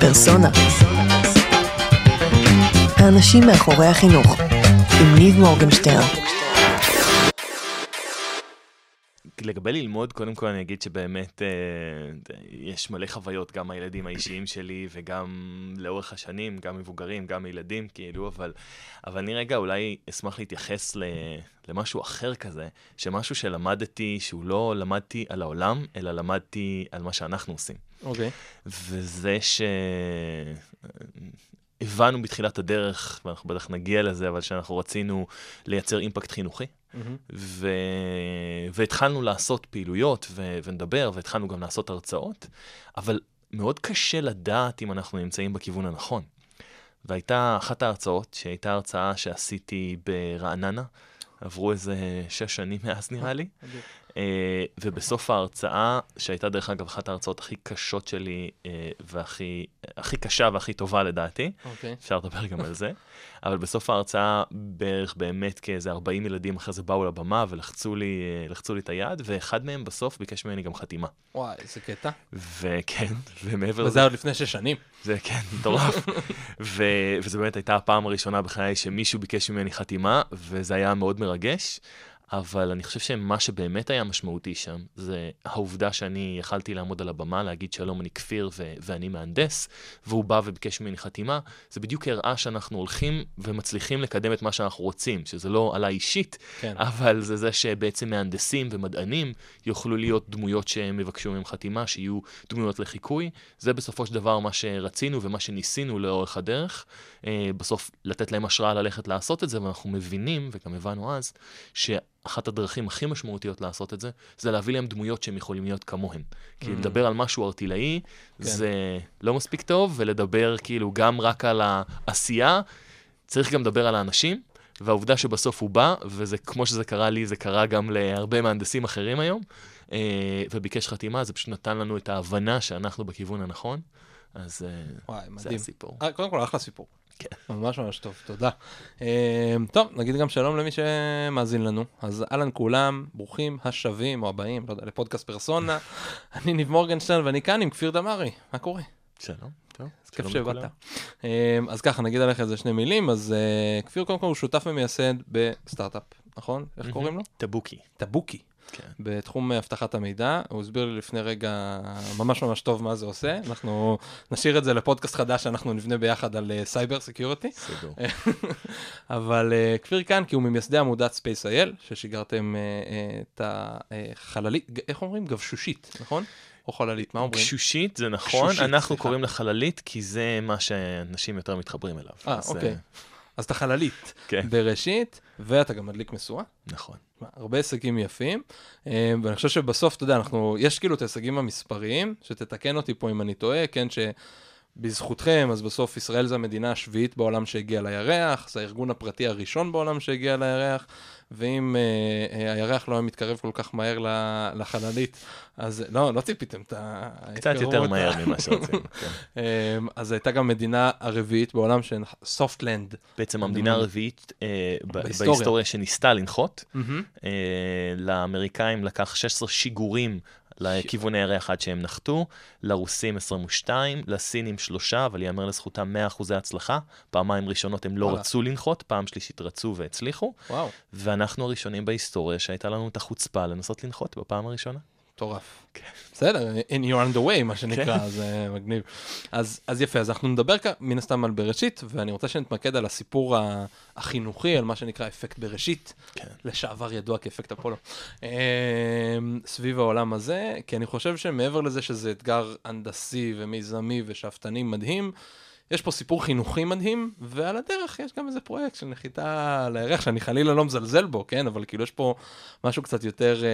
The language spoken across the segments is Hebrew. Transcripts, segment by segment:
פרסונה. האנשים מאחורי החינוך, עם ניב מורגנשטרן. לגבי ללמוד, קודם כל אני אגיד שבאמת אה, יש מלא חוויות, גם הילדים האישיים שלי וגם לאורך השנים, גם מבוגרים, גם ילדים, כאילו, אבל, אבל אני רגע אולי אשמח להתייחס ל, למשהו אחר כזה, שמשהו שלמדתי, שהוא לא למדתי על העולם, אלא למדתי על מה שאנחנו עושים. אוקיי. Okay. וזה ש... הבנו בתחילת הדרך, ואנחנו בטח נגיע לזה, אבל שאנחנו רצינו לייצר אימפקט חינוכי. Mm-hmm. ו... והתחלנו לעשות פעילויות ו... ונדבר, והתחלנו גם לעשות הרצאות, אבל מאוד קשה לדעת אם אנחנו נמצאים בכיוון הנכון. והייתה אחת ההרצאות, שהייתה הרצאה שעשיתי ברעננה, עברו איזה שש שנים מאז נראה לי. Uh, ובסוף ההרצאה, שהייתה דרך אגב אחת ההרצאות הכי קשות שלי, uh, והכי הכי קשה והכי טובה לדעתי, okay. אוקיי. אפשר לדבר גם על זה, אבל בסוף ההרצאה בערך באמת כאיזה 40 ילדים אחרי זה באו לבמה ולחצו לי, uh, לי את היד, ואחד מהם בסוף ביקש ממני גם חתימה. וואי, איזה קטע. וכן, ומעבר לזה... וזה עוד לפני שש שנים. זה כן, מטורף. וזו באמת הייתה הפעם הראשונה בחיי שמישהו ביקש ממני חתימה, וזה היה מאוד מרגש. אבל אני חושב שמה שבאמת היה משמעותי שם, זה העובדה שאני יכלתי לעמוד על הבמה, להגיד שלום, אני כפיר ו- ואני מהנדס, והוא בא וביקש ממני חתימה, זה בדיוק הראה שאנחנו הולכים ומצליחים לקדם את מה שאנחנו רוצים, שזה לא עליי אישית, כן. אבל זה זה שבעצם מהנדסים ומדענים יוכלו להיות דמויות שהם יבקשו מהם חתימה, שיהיו דמויות לחיקוי. זה בסופו של דבר מה שרצינו ומה שניסינו לאורך הדרך. אה, בסוף לתת להם השראה ללכת לעשות את זה, ואנחנו מבינים, וגם הבנו אז, ש... אחת הדרכים הכי משמעותיות לעשות את זה, זה להביא להם דמויות שהם יכולים להיות כמוהן. Mm-hmm. כי לדבר על משהו ארטילאי, כן. זה לא מספיק טוב, ולדבר כאילו גם רק על העשייה, צריך גם לדבר על האנשים, והעובדה שבסוף הוא בא, וזה כמו שזה קרה לי, זה קרה גם להרבה מהנדסים אחרים היום, אה, וביקש חתימה, זה פשוט נתן לנו את ההבנה שאנחנו בכיוון הנכון. אז אה, וואי, זה מדהים. הסיפור. אה, קודם כל, אחלה סיפור. כן. ממש ממש טוב, תודה. אה, טוב, נגיד גם שלום למי שמאזין לנו. אז אהלן כולם, ברוכים השבים או הבאים, לא יודע, לפודקאסט פרסונה. אני ניב מורגנשטיין ואני כאן עם כפיר דמארי, מה קורה? שלום. אז כיף שבאת. אז ככה, נגיד עליך איזה שני מילים. אז כפיר קודם כל הוא שותף ומייסד בסטארט-אפ, נכון? איך קוראים לו? טבוקי. טבוקי. כן. בתחום אבטחת המידע. הוא הסביר לי לפני רגע ממש ממש טוב מה זה עושה. אנחנו נשאיר את זה לפודקאסט חדש שאנחנו נבנה ביחד על סייבר סקיורטי. סגור. אבל uh, כפיר כאן, כי הוא ממייסדי עמודת Space.il, ששיגרתם את החללית, איך אומרים? גבשושית, נכון? או חללית, מה אומרים? גשושית, זה נכון, גשושית, אנחנו סליחה. קוראים לחללית, כי זה מה שאנשים יותר מתחברים אליו. אה, אוקיי. אז אתה חללית כן. בראשית, ואתה גם מדליק משואה. נכון. הרבה הישגים יפים, אה, ואני חושב שבסוף, אתה יודע, אנחנו, יש כאילו את ההישגים המספריים, שתתקן אותי פה אם אני טועה, כן, שבזכותכם, אז בסוף ישראל זה המדינה השביעית בעולם שהגיעה לירח, זה הארגון הפרטי הראשון בעולם שהגיע לירח, ואם uh, uh, הירח לא היה מתקרב כל כך מהר לחללית, אז לא, לא ציפיתם את ה... קצת יותר מהר ממה שרצינו, כן. אמ, אז הייתה גם מדינה הרביעית בעולם של סופטלנד. בעצם המדינה הרביעית uh, בהיסטוריה שניסתה לנחות. Mm-hmm. Uh, לאמריקאים לקח 16 שיגורים לכיוון הירח עד שהם נחתו, לרוסים 22, לסינים 3, אבל ייאמר לזכותם 100% הצלחה. פעמיים ראשונות הם לא וואלה. רצו לנחות, פעם שלישית רצו והצליחו. וואו. ואנחנו הראשונים בהיסטוריה שהייתה לנו את החוצפה לנסות לנחות בפעם הראשונה. מטורף. כן. בסדר, in you're on the way, מה שנקרא, כן. זה מגניב. אז, אז יפה, אז אנחנו נדבר כאן מן הסתם על בראשית, ואני רוצה שנתמקד על הסיפור החינוכי, על מה שנקרא אפקט בראשית, כן. לשעבר ידוע כאפקט אפולו, אמ, סביב העולם הזה, כי אני חושב שמעבר לזה שזה אתגר הנדסי ומיזמי ושאפתני מדהים, יש פה סיפור חינוכי מדהים, ועל הדרך יש גם איזה פרויקט של נחיתה על הירח, שאני חלילה לא מזלזל בו, כן? אבל כאילו יש פה משהו קצת יותר אה,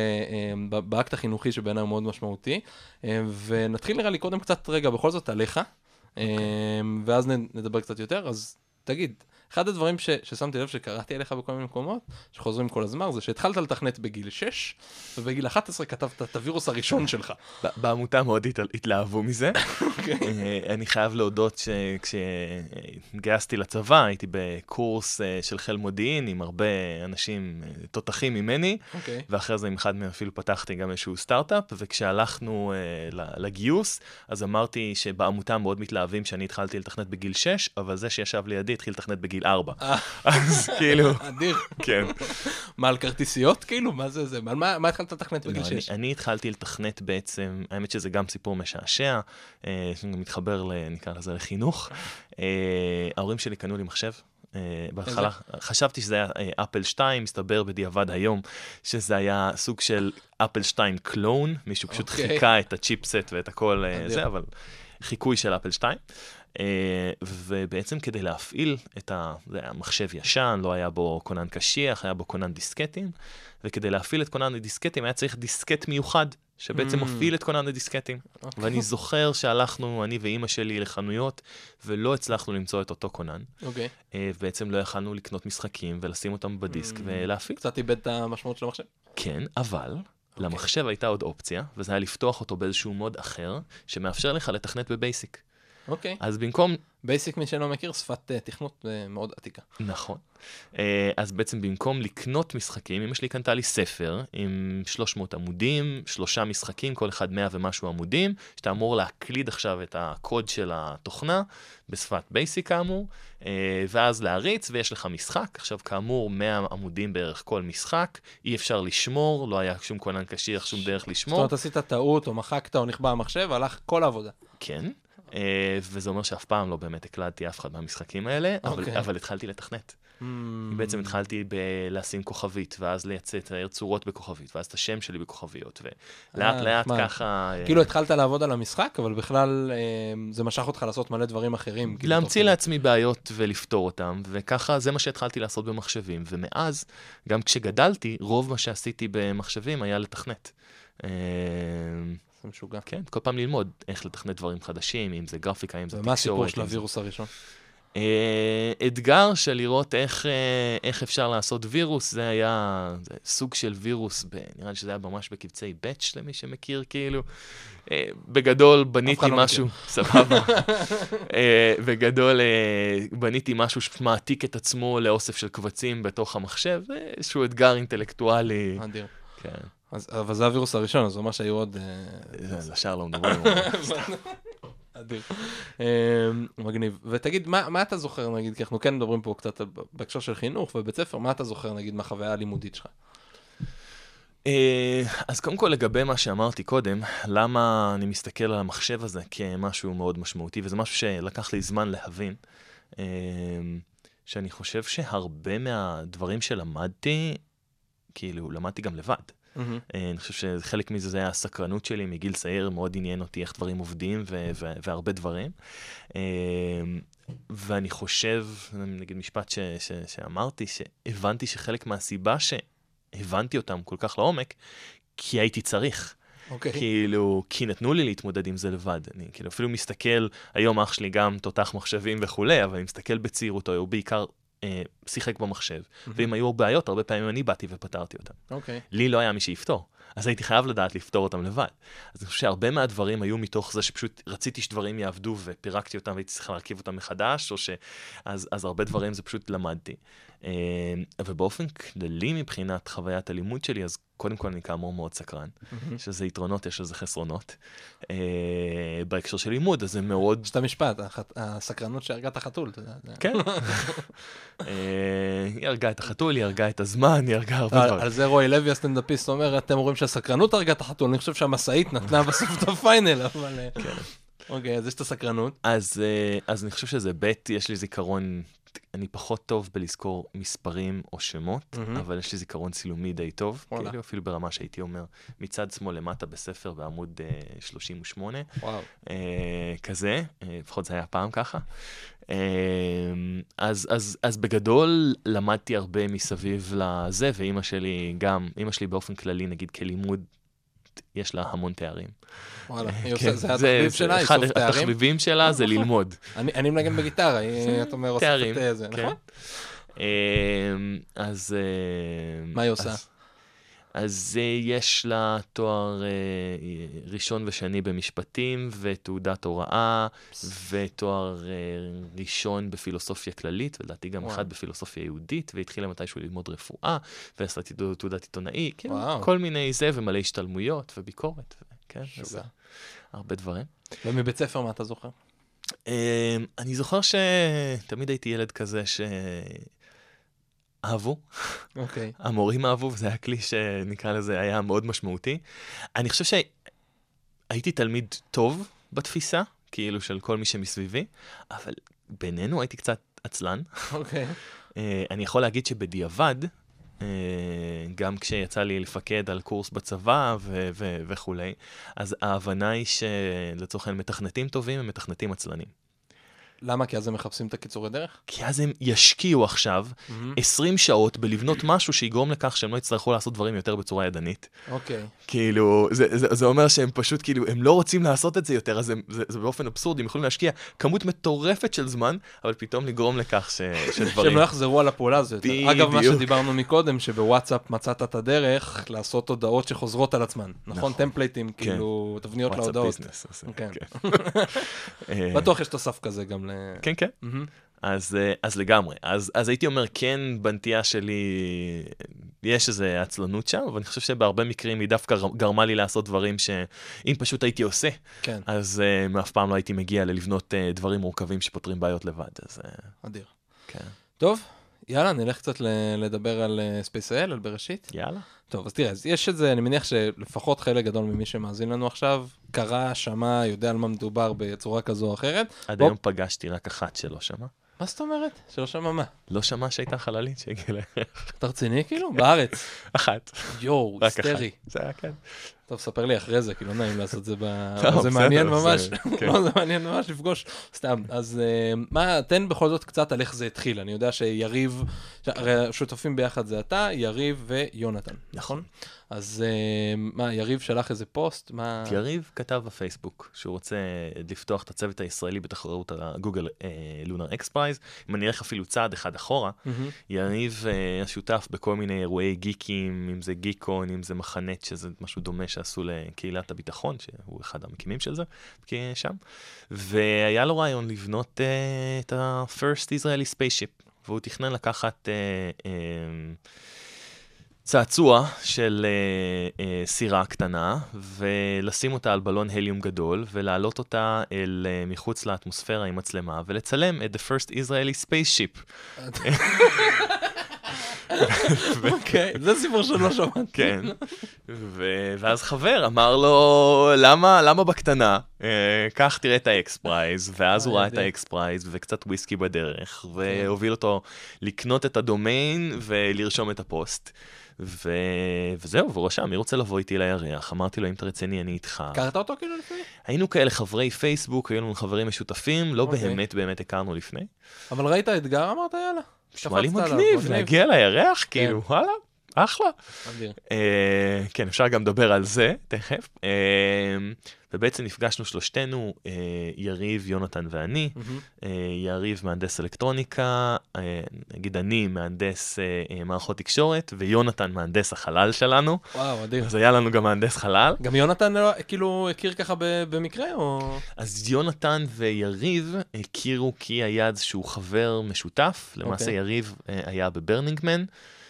אה, באקט החינוכי שבעיניי הוא מאוד משמעותי. אה, ונתחיל נראה לי קודם קצת רגע בכל זאת עליך, okay. אוקיי. אה, ואז נדבר קצת יותר. אז תגיד, אחד הדברים ש, ששמתי לב שקראתי עליך בכל מיני מקומות, שחוזרים כל הזמן, זה שהתחלת לתכנת בגיל 6, ובגיל 11 כתבת את הווירוס הראשון שלך. בעמותה מאוד הת- התלהבו מזה. אוקיי. אה, אני חייב להודות שכשהתגייסתי לצבא, הייתי בקורס אה, של חיל מודיעין עם הרבה אנשים אה, תותחים ממני, אוקיי. ואחרי זה עם אחד מהם אפילו פתחתי גם איזשהו סטארט-אפ, וכשהלכנו לגיוס, אז אמרתי שבעמותה מאוד מתלהבים שאני התחלתי לתכנת בגיל 6, אבל זה שישב לידי התחיל לתכנת בגיל 4. אה. אז כאילו, אדיר. כן. מה, על כרטיסיות כאילו? מה זה זה? מה התחלת לתכנת בגיל לא, אני, 6? אני התחלתי לתכנת בעצם, האמת שזה גם סיפור משעשע, אה, מתחבר, נקרא לזה, לחינוך. אה, ההורים שלי קנו לי מחשב. בהתחלה חשבתי שזה היה אפל 2, מסתבר בדיעבד היום שזה היה סוג של אפל 2 קלון, מישהו פשוט אוקיי. חיכה את הצ'יפסט ואת הכל. זה, אבל חיקוי של אפל 2. אה, ובעצם כדי להפעיל את ה... זה היה מחשב ישן, לא היה בו כונן קשיח, היה בו כונן דיסקטים, וכדי להפעיל את כונן הדיסקטים היה צריך דיסקט מיוחד, שבעצם Mm. מפעיל את כונן הדיסקטים. אוקיי. ואני זוכר שהלכנו, אני ואימא שלי, לחנויות, ולא הצלחנו למצוא את אותו כונן. אוקיי. אה, ובעצם לא יכלנו לקנות משחקים ולשים אותם בדיסק Mm. ולהפעיל. קצת איבד את המשמעות של המחשב. כן, אבל למחשב הייתה עוד אופציה, וזה היה לפתוח אותו באיזשהו מוד אחר, שמאפשר לך לתכנת בבייסיק. אוקיי. אז במקום בייסיק, מי שלא מכיר, שפת אה, תכנות אה, מאוד עתיקה. נכון. אה, אז בעצם במקום לקנות משחקים, אמא שלי קנתה לי ספר עם 300 עמודים, שלושה משחקים, כל אחד 100 ומשהו עמודים, שאתה אמור להקליד עכשיו את הקוד של התוכנה בשפת בייסיק כאמור, אה, ואז להריץ, ויש לך משחק. עכשיו, כאמור, 100 עמודים בערך כל משחק, אי אפשר לשמור, לא היה שום כונן קשיח, שום דרך זאת לשמור. אומרת, עשית טעות, או מחקת, או נכבה המחשב, הלך כל העבודה. כן. אה, וזה אומר שאף פעם לא באמת הקלדתי אף אחד מהמשחקים האלה, אבל, אוקיי. אבל התחלתי לתכנת. Mm. בעצם התחלתי בלשים כוכבית, ואז לייצא, לתאר צורות בכוכבית, ואז את השם שלי בכוכביות, ולאט אה, לאט. ככה... אה, כאילו התחלת לעבוד על המשחק, אבל בכלל זה משך אותך לעשות מלא דברים אחרים. כאילו, להמציא. לעצמי בעיות ולפתור אותם, וככה זה מה שהתחלתי לעשות במחשבים, ומאז, גם כשגדלתי, רוב מה שעשיתי במחשבים היה לתכנת. זה משוגע. כן, כל פעם ללמוד איך לתכנת דברים חדשים, אם זה גרפיקה, אם זה ומה הסיפור תקשורת. של הווירוס הראשון? אה, אתגר של לראות איך, אה, איך אפשר לעשות וירוס, זה היה זה סוג של וירוס, ב, נראה לי שזה היה ממש בקבצי באץ' למי שמכיר, כאילו. אה, בגדול בניתי לא משהו, סבבה. בגדול בניתי משהו שמעתיק את עצמו לאוסף של קבצים בתוך המחשב, זה איזשהו אתגר אינטלקטואלי. אדיר. כן, אז, אבל זה הווירוס הראשון, אז זה אומר שהיו עוד... אה, זה- לשאר לא מדברים. אדיר. אמ, מגניב. ותגיד, מה, מה אתה זוכר, נגיד, כי אנחנו כן מדברים פה קצת בהקשר של חינוך ובית ספר, מה אתה זוכר, נגיד, מהחוויה הלימודית שלך? אה, אז קודם כל לגבי מה שאמרתי קודם, למה אני מסתכל על המחשב הזה כמשהו מאוד משמעותי, וזה משהו שלקח לי זמן להבין, אה, שאני חושב שהרבה מהדברים שלמדתי, כאילו, למדתי גם לבד. מהמם. אה, אני חושב שחלק מזה זה היה הסקרנות שלי מגיל צעיר, מאוד עניין אותי איך דברים עובדים ו- ו- והרבה דברים. אה, ואני חושב, נגיד משפט ש- ש- שאמרתי, שהבנתי שחלק מהסיבה שהבנתי אותם כל כך לעומק, כי הייתי צריך. אוקיי. כאילו, כי נתנו לי להתמודד עם זה לבד. אני כאילו אפילו מסתכל, היום אח שלי גם תותח מחשבים וכולי, אבל אני מסתכל בצעירותו, הוא בעיקר אה, שיחק במחשב, ואם היו בעיות, הרבה פעמים אני באתי ופתרתי אותם. אוקיי. לי לא היה מי שיפתור. אז הייתי חייב לדעת לפתור אותם לבד. אז אני חושב שהרבה מהדברים היו מתוך זה שפשוט רציתי שדברים יעבדו ופירקתי אותם והייתי צריך להרכיב אותם מחדש, או ש... אז, אז הרבה דברים זה פשוט למדתי. אה, ובאופן כללי מבחינת חוויית הלימוד שלי, אז קודם כל אני כאמור מאוד סקרן. יש לזה יתרונות, יש לזה חסרונות. אה, בהקשר של לימוד, אז זה מאוד... יש את המשפט, הסקרנות שהרגה את החתול, אתה יודע. כן. אה, היא הרגה את החתול, היא הרגה את הזמן, היא הרגה הרבה דברים. על זה רועי לוי הסטנדאפיסט אומר, אתם רואים שהסקרנות הרגה את החתול, אני חושב שהמשאית נתנה בסוף את הפיינל, אבל... אה, כן. אוקיי, אז יש את הסקרנות. אז, אז אני חושב שזה ב', יש לי זיכרון, אני פחות טוב בלזכור מספרים או שמות, מהמם. אבל יש לי זיכרון צילומי די טוב, וואלה. כאילו אפילו ברמה שהייתי אומר, מצד שמאל למטה בספר בעמוד אה, 38, וואו. אה, כזה, אה, לפחות זה היה פעם ככה. אה, אז, אז, אז בגדול למדתי הרבה מסביב לזה, ואימא שלי גם, אימא שלי באופן כללי, נגיד כלימוד, יש לה המון תארים. וואלה, היא כן, זה התחביב שלה, אחד איסוף תארים. התחביבים שלה זה ללמוד. אני אני מנגן בגיטרה, אתה אומר, אוספת אה, זה, כן. נכון? אמ, אז... אה, מה היא עושה? אז- אה, יש לה תואר אה, ראשון ושני במשפטים, ותעודת הוראה, ותואר אה, ראשון בפילוסופיה כללית, ולדעתי גם וואו. אחד בפילוסופיה יהודית, והתחילה מתישהו ללמוד רפואה, ועשתה תעוד- תעודת עיתונאי, כאילו, וואו. כל מיני זה, ומלא השתלמויות וביקורת, כן, אז. הרבה דברים. ומבית ספר, מה אתה זוכר? אמ, אני זוכר שתמיד הייתי ילד כזה שאהבו, אוקיי. המורים אהבו, וזה היה כלי שנקרא לזה, היה מאוד משמעותי. אני חושב שהייתי תלמיד טוב בתפיסה, כאילו של כל מי שמסביבי, אבל בינינו הייתי קצת עצלן. אוקיי. אה, אני יכול להגיד שבדיעבד, אה, גם כשיצא לי לפקד על קורס בצבא ו- ו- וכולי, אז ההבנה היא שלצורך העניין מתכנתים טובים הם מתכנתים עצלנים. למה? כי אז הם מחפשים את הקיצורי דרך? כי אז הם ישקיעו עכשיו 20 שעות בלבנות משהו שיגרום לכך שהם לא יצטרכו לעשות דברים יותר בצורה ידנית. אוקיי. כאילו, זה, זה, זה אומר שהם פשוט, כאילו, הם לא רוצים לעשות את זה יותר, אז הם, זה, זה באופן אבסורדי, הם יכולים להשקיע כמות מטורפת של זמן, אבל פתאום לגרום לכך ש, שדברים... שהם לא יחזרו על הפעולה הזאת. בדיוק. אגב, מה שדיברנו מקודם, שבוואטסאפ מצאת את הדרך לעשות הודעות שחוזרות על עצמן. נכון? נכון. טמפלייטים, כאילו, תבניות וואטסאפ להודעות. ביזנס, אז, כן. אה, בטוח יש תוסף כזה גם ל... כן, כן. מהמם. אז, אה, אז לגמרי. אז, אז הייתי אומר, כן, בנטייה שלי יש איזו עצלנות שם, אבל אני חושב שבהרבה מקרים היא דווקא גרמה לי לעשות דברים שאם פשוט הייתי עושה, כן, אז uh, אף פעם לא הייתי מגיע ללבנות uh, דברים מורכבים שפותרים בעיות לבד. אז uh, אדיר. כן. טוב, יאללה, נלך קצת ל- לדבר על SpaceIL, על בראשית. יאללה. טוב, אז תראה, אז יש את זה, אני מניח שלפחות חלק גדול ממי שמאזין לנו עכשיו, קרא, שמע, יודע על מה מדובר בצורה כזו או אחרת. עד בוא- היום פגשתי רק אחת שלא שמע. מה זאת אומרת? שלא שמע מה? לא שמע שהייתה חללית שהגיעה ל... אתה רציני כאילו? בארץ. אחת. יואו. היסטרי. זה היה כן. טוב, ספר לי אחרי זה, כי לא נעים לעשות את זה ב... זה מעניין ממש. כן. זה מעניין ממש לפגוש. סתם. אז אה, מה, תן בכל זאת קצת על איך זה התחיל. אני יודע שיריב, הרי השותפים ביחד זה אתה, יריב ויונתן, נכון? אז אה, מה, יריב שלח איזה פוסט? מה... יריב כתב בפייסבוק שהוא רוצה לפתוח את הצוות הישראלי בתחרות ה Google Lunar XPRIZE. אם אני אלך אפילו צעד אחד אחורה. יריב אה, השותף בכל מיני אירועי גיקים, אם זה גיקון, אם זה מחנט, שזה משהו דומה שעשו לקהילת הביטחון, שהוא אחד המקימים של זה, שם. והיה לו רעיון לבנות אה, את ה-first Israeli spaceship, והוא תכנן לקחת... אה, אה, צעצוע של אה, אה, סירה קטנה, ולשים אותה על בלון הליום גדול, ולהעלות אותה אל אה, מחוץ לאטמוספירה עם מצלמה, ולצלם את The First Israeli Spaceship. אוקיי, זה סיפור שלא שמעתי. כן. ואז חבר אמר לו, למה, בקטנה? אה, קח תראה את ה XPRIZE, ואז הוא אה, ראה את. ה XPRIZE וקצת וויסקי בדרך, והוביל אותו לקנות את הדומיין ולרשום את הפוסט. ו... וזהו, והוא רשם, מי רוצה לבוא איתי לירח? אמרתי לו, אם אתה רציני, אני איתך. הכרת אותו כאילו לפני? היינו כאלה חברי פייסבוק, היו לנו חברים משותפים, לא אוקיי. באמת באמת הכרנו לפני. אבל ראית אתגר, אמרת יאללה. נשמע לי מגניב, להגיע לירח, כאילו, וואלה, אחלה. אה, כן, אפשר גם לדבר על זה תכף. ובעצם נפגשנו שלושתנו, אה, יריב, יונתן ואני. אה, יריב מהנדס אלקטרוניקה, אה, נגיד אני מהנדס מערכות תקשורת, ויונתן מהנדס החלל שלנו. וואו, אדיר. אז היה לנו גם מהנדס חלל. גם יונתן כאילו הכיר ככה במקרה, או... אז יונתן ויריב הכירו כי היה איזשהו חבר משותף. למעשה אוקיי. יריב היה בברנינגמן.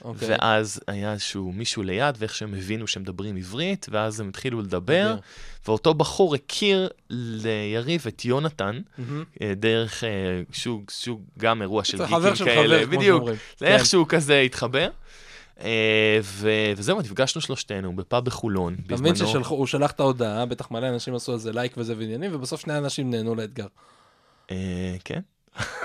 אוקיי. ואז היה איזשהו מישהו ליד, ואיך שהם הבינו שהם מדברים עברית, ואז הם התחילו לדבר, אדיר. ואותו בחור הכיר ליריב את יונתן. אה, דרך אה, שהוא, שהוא גם אירוע של גיקים של כאלה, חבר, בדיוק. זה כן. כזה התחבר. אה, ו- וזהו, נפגשנו שלושתנו בפאב בחולון, אתה מבין שהוא שלח את ההודעה, בטח מלא אנשים עשו על זה לייק וזה ועניינים, ובסוף שני אנשים נהנו לאתגר. כן,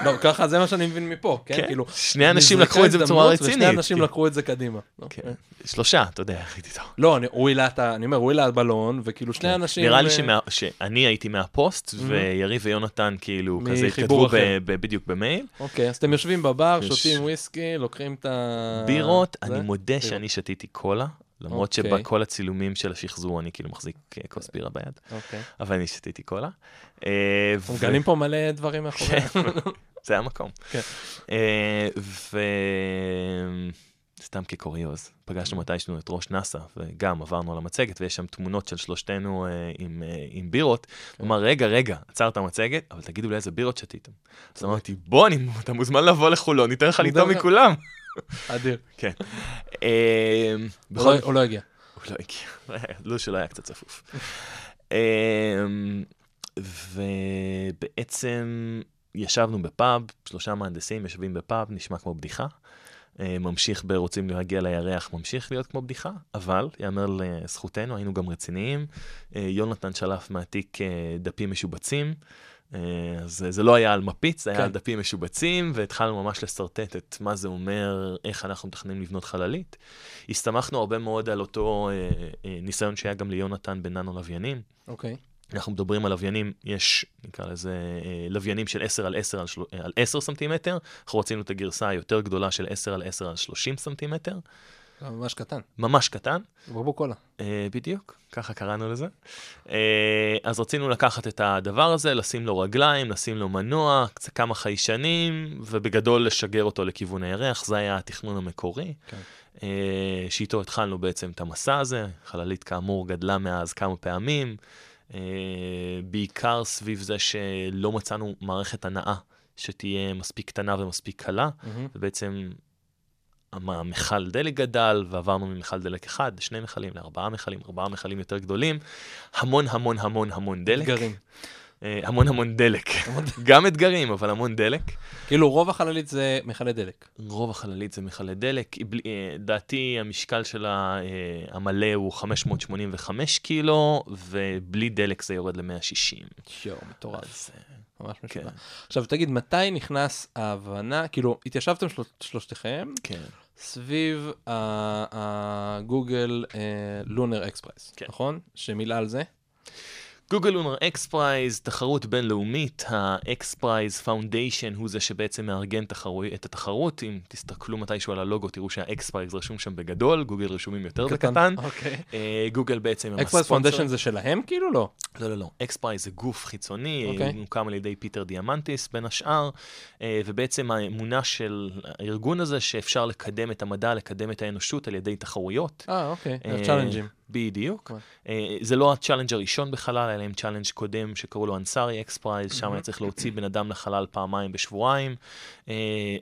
לא, ככה זה מה שאני מבין מפה, כן? כן, כאילו, שני אנשים לקחו את זה בצורה רצינית. ושני אנשים כן. לקחו את זה קדימה. לא, כן. אה. שלושה, אתה יודע, איך הייתי איתו. לא, אני- הוא העלה את ה... אני אומר, הוא העלה בלון, וכאילו שני כן. אנשים... נראה לי אה, שמה- שאני הייתי מהפוסט, Mhm. ויריב ויונתן כאילו כזה התכתבו. ב- ב- בדיוק במייל. אוקיי, אז אתם יושבים בבר, שותים וויסקי, לוקחים את ה... בירות? אני מודה. שאני שתיתי קולה. למרות אוקיי. שבכל הצילומים של השחזור אני כאילו מחזיק אה, כוס בירה ביד, אוקיי. אבל אני שתיתי קולה. אה, אנחנו ו- מגלים פה מלא דברים מאחורי. כן, זה המקום. כן. אה, ו... סתם כקוריוז, פגשנו מתישהו את ראש נאסא, וגם עברנו על המצגת, ויש שם תמונות של שלושתנו אה, עם, אה, עם בירות. הוא אמר, רגע, רגע, עצר את המצגת, אבל תגידו לי איזה בירות שתיתם. אז אמרתי, בוא, אתה מוזמן לבוא לחולון, ניתן לך לטעום לך." מכולם. אדיר. כן. הוא בכל לא- הוא לא הגיע. הוא לא הגיע, לו שלא היה קצת צפוף. אמ, ובעצם ישבנו בפאב, שלושה מהנדסים יושבים בפאב, נשמע כמו בדיחה. אה, ממשיך ברוצים להגיע לירח, ממשיך להיות כמו בדיחה, אבל יאמר לזכותנו, היינו גם רציניים. אה, יונתן שלף מהתיק אה, דפים משובצים. אה, אז זה לא היה על מפיץ, זה היה כן. על דפים משובצים, והתחלנו ממש לשרטט את מה זה אומר, איך אנחנו מתכננים לבנות חללית. הסתמכנו הרבה מאוד על אותו אה, אה, ניסיון שהיה גם ליונתן בננו לוויינים. אוקיי. אנחנו מדברים על לוויינים, יש, נקרא לזה, אה, לוויינים של 10 על 10 על, של... על 10 סנטימטר, אנחנו רצינו את הגרסה היותר גדולה של 10 על 10 על 30 סנטימטר, זה ממש קטן. ממש קטן, בקבוק קולה. אה, בדיוק, ככה קראנו לזה. אה, אז רצינו לקחת את הדבר הזה, לשים לו רגליים, לשים לו מנוע, קצת כמה חיישנים, ובגדול לשגר אותו לכיוון הירח, זה היה התכנון המקורי. כן. אה, שאיתו התחלנו בעצם את המסע הזה, חללית כאמור גדלה מאז כמה פעמים, אה, בעיקר סביב זה שלא מצאנו מערכת הנעה שתהיה מספיק קטנה ומספיק קלה, מהמם. ובעצם המכל דלק גדל, ועברנו ממכל דלק אחד לשני מכלים, לארבעה מכלים, ארבעה מכלים יותר גדולים, המון המון המון המון דלק. אתגרים. אה, המון המון דלק. גם אתגרים, אבל המון דלק. כאילו רוב החללית זה מכלי דלק. רוב החללית זה מכלי דלק. אה, דעתי המשקל שלה אה, המלא הוא 585 קילו, ובלי דלק זה יורד ל-160. יואו, מטורף. ממש כן, משוגע. עכשיו תגיד, מתי נכנס ההבנה, כאילו, התיישבתם של- שלושתכם כן. סביב ה Google Lunar XPRIZE, כן. נכון? שמילא על זה? Google Lunar XPRIZE, תחרות בינלאומית, ה XPRIZE Foundation הוא זה שבעצם מארגן תחרו... את התחרות. אם תסתכלו מתישהו על הלוגו, תראו שה XPRIZE רשום שם בגדול, גוגל רשומים יותר בקטן. אוקיי. אה, גוגל בעצם הם אקספרס הספונסר. Foundation זה שלהם כאילו? לא. לא, לא, לא. XPRIZE זה גוף חיצוני, אוקיי. הוא הוקם על ידי פיטר דיאמנטיס בין השאר, אה, ובעצם האמונה של הארגון הזה שאפשר לקדם את המדע, לקדם את האנושות על ידי תחרויות. אה, אוקיי. אה, challenge ים. בדיוק. נכון. אה, זה לא ה challenge הראשון בחלל, היה להם challenge קודם שקראו לו Ansari XPRIZE, שם היה צריך להוציא בן אדם לחלל פעמיים בשבועיים. אה,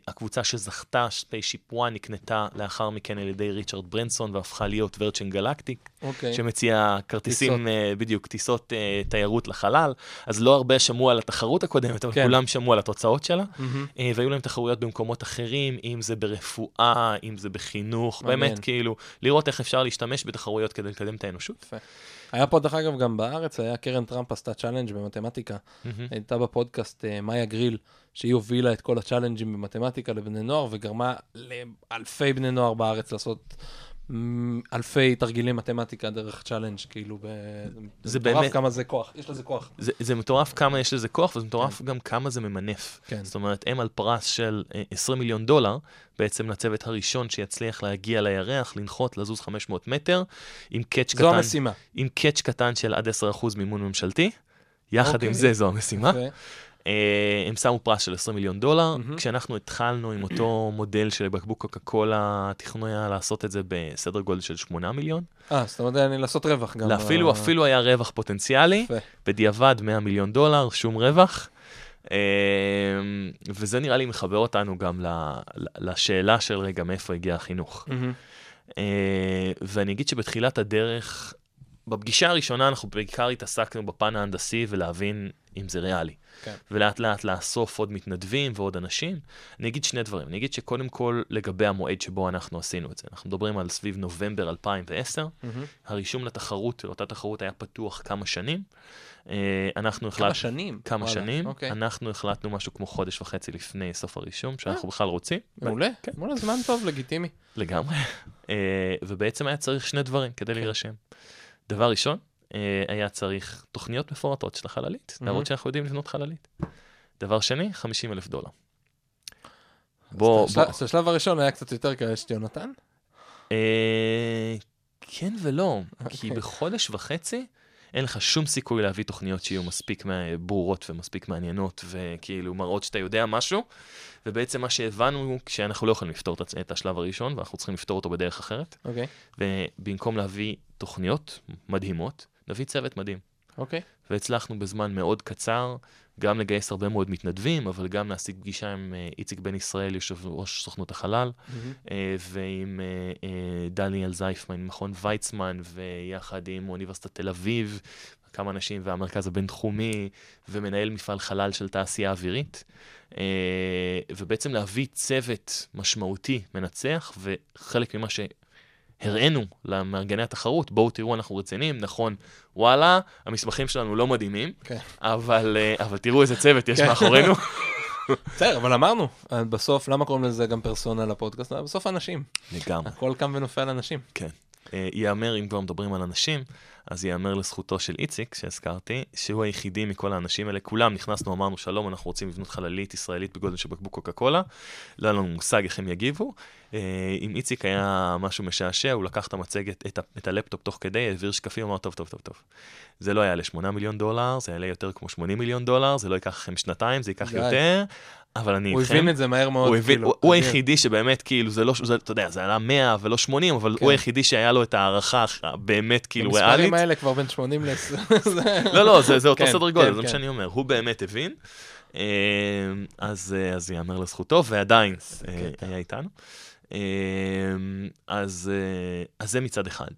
הקבוצה שזכתה, SpaceShip 1, נקנתה לאחר מכן על ידי ריצ'רד ברנסון והפכה להיות Virgin Galactic, אוקיי. שמציע כרטיסים, טיסות. אה, בדיוק, טיסות אה, תיירות לחלל. אז לא הרבה שמעו על התחרות הקודמת, אבל כן. כולם שמעו על התוצאות שלה. מהמם. אה, והיו להם תחרויות במקומות אחרים, אם זה ברפואה, אם זה בחינוך, מעניין. באמת כאילו, לראות איך אפשר להשתמש בתחרויות כדי לקדם את האנושות. יפה. היה פה דרך אגב גם בארץ, היה קרן טראמפ עשתה challenge במתמטיקה. מהמם. הייתה בפודקאסט אה, מאיה גריל, שהיא הובילה את כל ה challenge ים במתמטיקה לבני נוער, וגרמה לאלפי בני נוער בארץ לעשות אלפי תרגילי מתמטיקה דרך challenge, כאילו, ב... זה מטורף באמת- כמה זה כוח, יש לזה כוח. זה, זה מטורף כמה יש לזה כוח, וזה מטורף גם כמה זה ממנף. כן. זאת אומרת, הם על פרס של אה, 20 מיליון דולר, בעצם לצוות הראשון שיצליח להגיע לירח, לנחות, לזוז 500 מטר, עם קאץ' זו קטן, המשימה. עם קאץ' קטן של עד 10% מימון ממשלתי. יחד אוקיי. עם זה, זו המשימה. יפה. אה, הם שמו פרס של 20 מיליון דולר. מהמם. כשאנחנו התחלנו עם אותו מודל של בקבוק קוקה קולה, התכנון היה לעשות את זה בסדר גודל של 8 מיליון. אה, זאת אומרת, אני לעשות רווח גם. אפילו, אה, אפילו היה רווח פוטנציאלי. יפה. בדיעבד 100 מיליון דולר, שום רווח. אה, וזה נראה לי מחבר אותנו גם לשאלה של רגע, מאיפה הגיע החינוך. אה, ואני אגיד שבתחילת הדרך, בפגישה הראשונה אנחנו בעיקר התעסקנו בפן ההנדסי ולהבין אם זה ריאלי. כן. ולאט לאט לאסוף עוד מתנדבים ועוד אנשים. אני אגיד שני דברים. אני אגיד שקודם כל, לגבי המועד שבו אנחנו עשינו את זה. אנחנו מדברים על סביב נובמבר 2010. מהמם. הרישום לתחרות, לאותה תחרות היה פתוח כמה שנים. אה, אנחנו כמה החלטנו... שנים. כמה וואלה, שנים. אוקיי. אנחנו החלטנו משהו כמו חודש וחצי לפני סוף הרישום, שאנחנו בכלל רוצים. מעולה. כן. מעולה, זמן טוב, לגיטימי. לגמרי. אה, ובעצם היה צריך שני דברים כדי להירשם. דבר ראשון, אה, היה צריך תוכניות מפורטות של החללית, להראות שאנחנו יודעים לבנות חללית. דבר שני, 50 אלף דולר. בוא, בוא, אז השלב הראשון היה קצת יותר כאלה של יונתן. אה, כן ולא, כי אוקיי. בחודש וחצי אין לך שום סיכוי להביא תוכניות שיהיו מספיק ברורות ומספיק מעניינות, וכאילו מראות שאתה יודע משהו, ובעצם מה שהבנו הוא שאנחנו לא יכולים לפתור את השלב הראשון, ואנחנו צריכים לפתור אותו בדרך אחרת, אוקיי, ובמקום להביא תוכניות מדהימות, נביא צוות מדהים. אוקיי. והצלחנו בזמן מאוד קצר גם לגייס הרבה מאוד מתנדבים, אבל גם להשיג פגישה עם אה, איציק בן ישראל, יושב ראש סוכנות החלל. אה, ועם אה, דניאל זייפמן, מכון ויצמן, ויחד עם אוניברסיטת תל אביב, כמה אנשים, והמרכז הבינתחומי, ומנהל מפעל חלל של תעשייה אווירית. ובעצם להביא צוות משמעותי, מנצח, וחלק ממה שהראינו למארגני התחרות, בואו תראו, אנחנו רציניים, נכון, וואלה, המסמכים שלנו לא מדהימים, כן. אבל, אה, אבל תראו איזה צוות יש. מאחורינו. בסדר, אבל אמרנו, אה, בסוף, למה קוראים לזה גם פרסונה לפודקאסט? בסוף אנשים. לגמרי. הכל קם ונופל אנשים. כן. אה, ייאמר, אם כבר מדברים על אנשים, אז ייאמר לזכותו של איציק, שהזכרתי, שהוא היחידי מכל האנשים האלה. כולם נכנסנו, אמרנו, שלום, אנחנו רוצים לבנות חללית ישראלית בגודל של בקבוק קוקה קולה. לא היה לנו מושג איך הם יגיבו. אה, עם איציק היה משהו משעשע, הוא לקח את המצגת, את, ה- את הלפטופ תוך כדי, העביר שקפים, אמר, טוב, טוב, טוב, טוב. זה לא יעלה 8 מיליון דולר, זה יעלה יותר כמו 80 מיליון דולר, זה לא ייקח לכם שנתיים, זה ייקח די. יותר, אבל אני הוא איתכם. הבין את זה מהר מאוד. הוא, הבין, כאילו, הוא, הוא. היחידי שבאמת, כאילו, זה לא, זה, אתה יודע, זה עלה 100 ולא 80, אבל כן. הוא היחידי שהיה לו את ההערכה באמת, כאילו, ריאלית. המספרים האלה כבר בין 80 ל-20. לא, לא, זה, זה אותו כן, סדר גודל, כן, זה מה כן. שאני אומר. הוא באמת הבין, אה, אז, אה, אז ייאמר לזכותו, ועדיין אה. היה איתנו. אז, אז זה מצד אחד.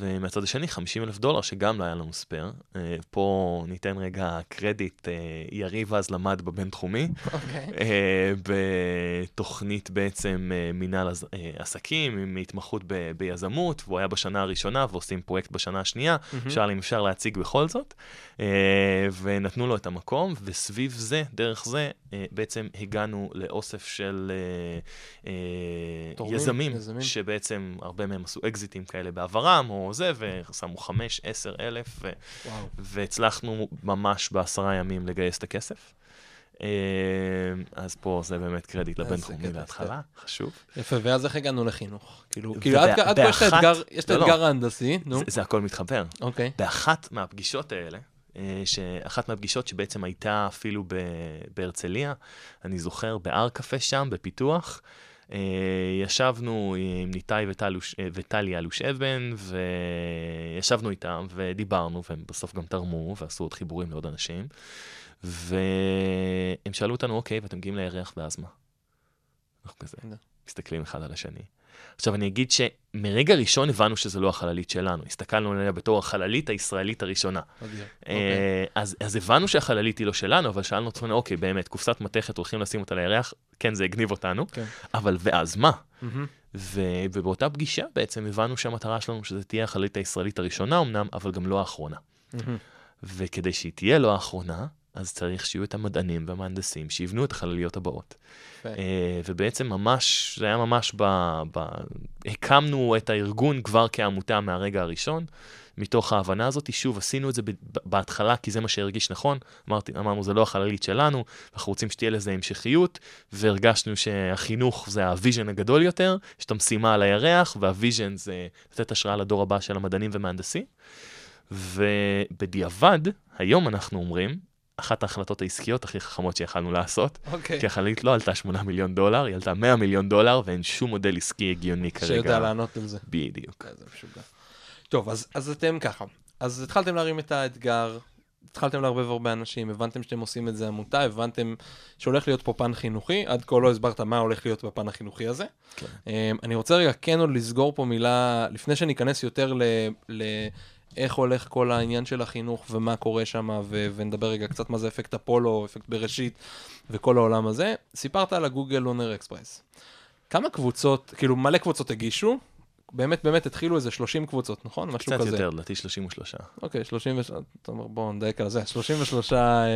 ומהצד השני, 50 אלף דולר, שגם לא היה לנו ספייר. אה, פה ניתן רגע קרדיט, אה, יריב אז למד בבינתחומי. אוקיי. אה, בתוכנית בעצם מינהל עס- עסקים, עם התמחות ב- ביזמות, והוא היה בשנה הראשונה ועושים פרויקט בשנה השנייה, מהמם. שאל אם אפשר להציג בכל זאת, ונתנו לו את המקום, וסביב זה, דרך זה, בעצם הגענו לאוסף של תורמים, יזמים, יזמים. שבעצם הרבה מהם עשו אקזיטים כאלה בעברם, או זה, ושמו חמש, עשר אלף, ו- וואו. והצלחנו ממש בעשרה ימים לגייס את הכסף. אה, אז פה זה באמת קרדיט לבינתחומי קטע, להתחלה, חשוב. יפה, ואז איך הגענו לחינוך? כאילו, כאילו, עד כה יש את האתגר, לא, לא. ההנדסי, נו, זה- הכל מתחבר. אוקיי. באחת מהפגישות האלה, אה, שאחת מהפגישות שבעצם הייתה אפילו בהרצליה, אני זוכר, בהר קפה שם, בפיתוח, ישבנו עם ניתאי אה, וטלי אלוש אבן, וישבנו איתם ודיברנו, והם בסוף גם תרמו ועשו עוד חיבורים לעוד אנשים, והם שאלו אותנו, אוקיי, ואתם מגיעים לירח ואז מה? אנחנו כזה. מסתכלים אחד על השני. עכשיו, אני אגיד שמרגע ראשון הבנו שזו לא החללית שלנו, הסתכלנו עליה בתור החללית הישראלית הראשונה. אדיר. אוקיי. אה, אז, אז הבנו שהחללית היא לא שלנו, אבל שאלנו את עצמנו, אוקיי, באמת, קופסת מתכת, הולכים לשים אותה לירח, כן, זה הגניב אותנו, כן. אבל ואז מה? ו, ובאותה פגישה בעצם הבנו שהמטרה שלנו שזה תהיה החללית הישראלית הראשונה אמנם, אבל גם לא האחרונה. וכדי שהיא תהיה לא האחרונה, אז צריך שיהיו את המדענים והמהנדסים שיבנו את החלליות הבאות. יפה. אה, ובעצם ממש, זה היה ממש ב... ב... הקמנו את הארגון כבר כעמותה מהרגע הראשון, מתוך ההבנה הזאת. שוב, עשינו את זה בהתחלה, כי זה מה שהרגיש נכון. אמרתי, אמרנו, זה לא החללית שלנו, אנחנו רוצים שתהיה לזה המשכיות, והרגשנו שהחינוך זה ה vision הגדול יותר, יש את המשימה על הירח, וה vision זה לתת השראה לדור הבא של המדענים ומהנדסים. ובדיעבד, היום אנחנו אומרים, אחת ההחלטות העסקיות הכי חכמות שיכלנו לעשות, אוקיי. כי החללית לא עלתה 8 מיליון דולר, היא עלתה 100 מיליון דולר, ואין שום מודל עסקי הגיוני כרגע. שיודע לענות על זה. בדיוק. איזה משוגע. טוב, אז, אז אתם ככה. אז התחלתם להרים את האתגר, התחלתם לערבב הרבה אנשים, הבנתם שאתם עושים את זה עמותה, הבנתם שהולך להיות פה פן חינוכי, עד כה לא הסברת מה הולך להיות בפן החינוכי הזה. כן. אמ, אני רוצה רגע כן עוד לסגור פה מילה, לפני שניכנס יותר ל... ל... איך הולך כל העניין של החינוך ומה קורה שם, ו- ונדבר רגע קצת מה זה אפקט אפולו, אפקט בראשית וכל העולם הזה. סיפרת על הגוגל לונר אקספרס. כמה קבוצות, כאילו מלא קבוצות הגישו, באמת באמת התחילו איזה 30 קבוצות, נכון? משהו קצת כזה. יותר, לדעתי 33. אוקיי, 33, אתה אומר בואו נדייק על זה, 33, אה,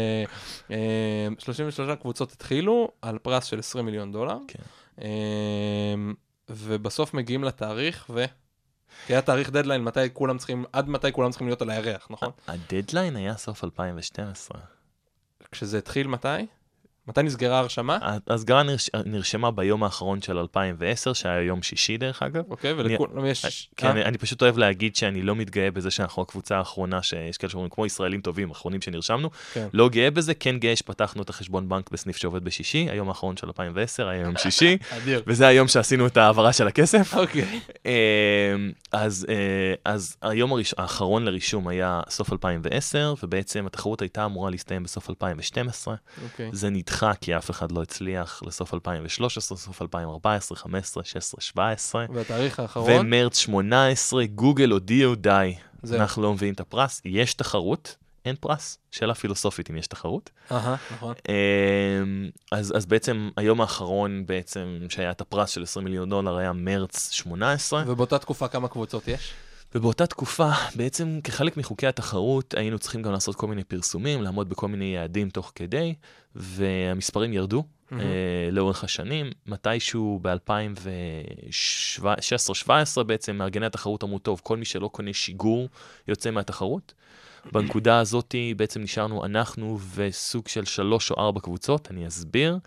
אה, 33 קבוצות התחילו על פרס של 20 מיליון דולר, כן. אה, ובסוף מגיעים לתאריך ו... כי היה תאריך דדליין, מתי כולם צריכים, עד מתי כולם צריכים להיות על הירח, נכון? הדדליין היה סוף 2012. כשזה התחיל מתי? מתי נסגרה ההרשמה? ההסגרה נרש... נרשמה ביום האחרון של 2010, שהיה יום שישי דרך אגב. אוקיי, ולכולם יש... כן, אה? אני, פשוט אוהב להגיד שאני לא מתגאה בזה שאנחנו הקבוצה האחרונה, שיש כאלה שאומרים כמו ישראלים טובים, אחרונים שנרשמנו. כן. לא גאה בזה, כן גאה שפתחנו את החשבון בנק בסניף שעובד בשישי, היום האחרון של 2010 היה יום שישי. וזה היום שעשינו את ההעברה של הכסף. אוקיי. אמ, אז, אה, אז היום הראש... האחרון לרישום היה סוף 2010, ובעצם התחרות הייתה אמורה להסתיים בסוף 2012. אוקיי. זה נדחה כי אף אחד לא הצליח לסוף 2013, סוף 2014, 15, 16, 17. והתאריך האחרון? ומרץ 18, גוגל הודיעו די, זהו. אנחנו לא מביאים את הפרס, יש תחרות, אין פרס, שאלה פילוסופית אם יש תחרות. אהה, נכון. אמ, אז, אז בעצם היום האחרון בעצם שהיה את הפרס של 20 מיליון דולר היה מרץ 18, ובאותה תקופה כמה קבוצות יש? ובאותה תקופה בעצם כחלק מחוקי התחרות היינו צריכים גם לעשות כל מיני פרסומים, לעמוד בכל מיני יעדים תוך כדי, והמספרים ירדו. Mhm. אה, לאורך השנים, מתישהו ב-2016-2017 בעצם מארגני התחרות אמרו, טוב, כל מי שלא קונה שיגור יוצא מהתחרות. בנקודה הזאת בעצם נשארנו אנחנו וסוג של שלוש או ארבע קבוצות, אני אסביר.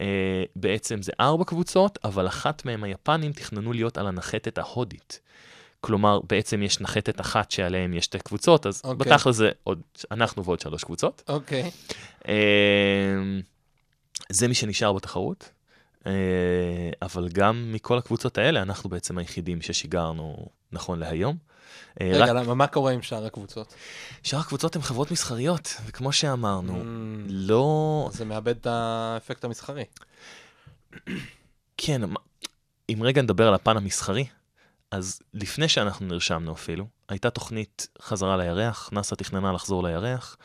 אה, בעצם זה ארבע קבוצות, אבל אחת מהן היפנים תכננו להיות על הנחתת ההודית. כלומר, בעצם יש נחתת אחת שעליהם יש שתי קבוצות, אז אוקיי. בתכל'ס זה עוד, אנחנו ועוד שלוש קבוצות. אוקיי. אמ, זה מי שנשאר בתחרות, אה, אבל גם מכל הקבוצות האלה, אנחנו בעצם היחידים ששיגרנו נכון להיום. אה, רגע, רק למה- מה קורה עם שאר הקבוצות? שאר הקבוצות הן חברות מסחריות, וכמו שאמרנו, Mm, לא... זה מאבד את האפקט המסחרי. כן, אם רגע נדבר על הפן המסחרי, אז לפני שאנחנו נרשמנו אפילו, הייתה תוכנית חזרה לירח, נאס"א תכננה לחזור לירח.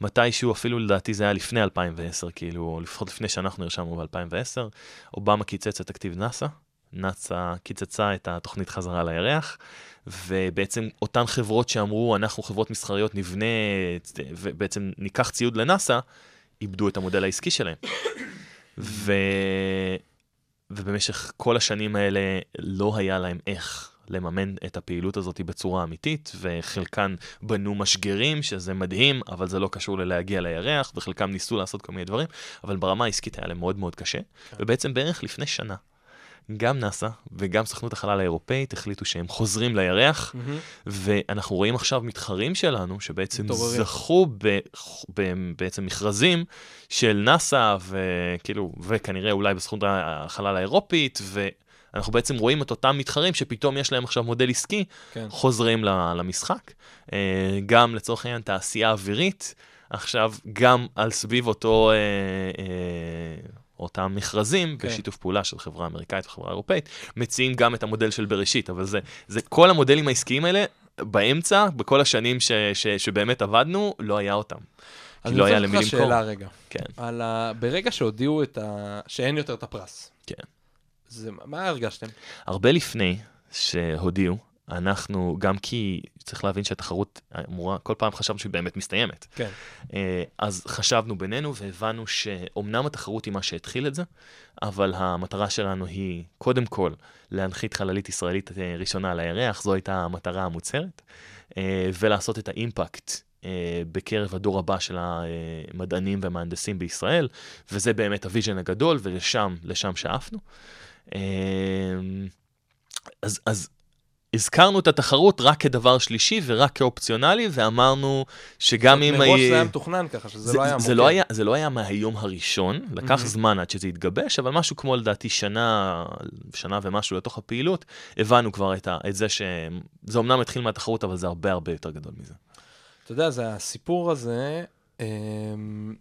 מתישהו, אפילו לדעתי זה היה לפני 2010, כאילו, או לפחות לפני שאנחנו נרשמנו ב-2010, אובמה קיצץ את תקציב נאס"א, נאס"א קיצצה את התוכנית חזרה לירח, ובעצם אותן חברות שאמרו, אנחנו חברות מסחריות נבנה, ובעצם ניקח ציוד לנאס"א, איבדו את המודל העסקי שלהם. ו... ובמשך כל השנים האלה לא היה להם איך לממן את הפעילות הזאת בצורה אמיתית, וחלקן בנו משגרים, שזה מדהים, אבל זה לא קשור ללהגיע לירח, וחלקם ניסו לעשות כל מיני דברים, אבל ברמה העסקית היה להם מאוד מאוד קשה. ובעצם בערך לפני שנה, גם נאס"א וגם סוכנות החלל האירופאית החליטו שהם חוזרים לירח, מהמם. ואנחנו רואים עכשיו מתחרים שלנו, שבעצם מתעוררים. זכו ב, ב, בעצם מכרזים של נאס"א, וכאילו, וכנראה אולי בסוכנות החלל האירופית, ואנחנו בעצם רואים את אותם מתחרים שפתאום יש להם עכשיו מודל עסקי, כן. חוזרים למשחק. אה, גם לצורך העניין תעשייה אווירית, עכשיו גם על סביב אותו... אה, אה, אותם מכרזים, כן. כן. בשיתוף פעולה של חברה אמריקאית וחברה אירופאית, מציעים גם את המודל של בראשית, אבל זה, זה כל המודלים העסקיים האלה, באמצע, בכל השנים ש, ש, שבאמת עבדנו, לא היה אותם. כי אז לא אני היה רוצה למי לך למכור. שאלה רגע. כן. על ה... ברגע שהודיעו את ה... שאין יותר את הפרס. כן. זה... מה הרגשתם? הרבה לפני שהודיעו, אנחנו, גם כי צריך להבין שהתחרות אמורה, כל פעם חשבנו שהיא באמת מסתיימת. כן. אה, אז חשבנו בינינו והבנו שאומנם התחרות היא מה שהתחיל את זה, אבל המטרה שלנו היא קודם כל להנחית חללית ישראלית אה, ראשונה על הירח, זו הייתה המטרה המוצהרת, אה, ולעשות את האימפקט. בקרב הדור הבא של המדענים והמהנדסים בישראל, וזה באמת ה vision הגדול, ולשם לשם שאפנו. אז, אז הזכרנו את התחרות רק כדבר שלישי ורק כאופציונלי, ואמרנו שגם אם... מראש זה היה מתוכנן ככה, שזה זה, לא היה זה, מוקד. לא היה, זה לא היה מהיום הראשון, לקח מהמם. זמן עד שזה התגבש, אבל משהו כמו לדעתי שנה, שנה ומשהו לתוך הפעילות, הבנו כבר את, ה, את זה שזה אמנם התחיל מהתחרות, אבל זה הרבה הרבה יותר גדול מזה. אתה יודע, זה הסיפור הזה אמ,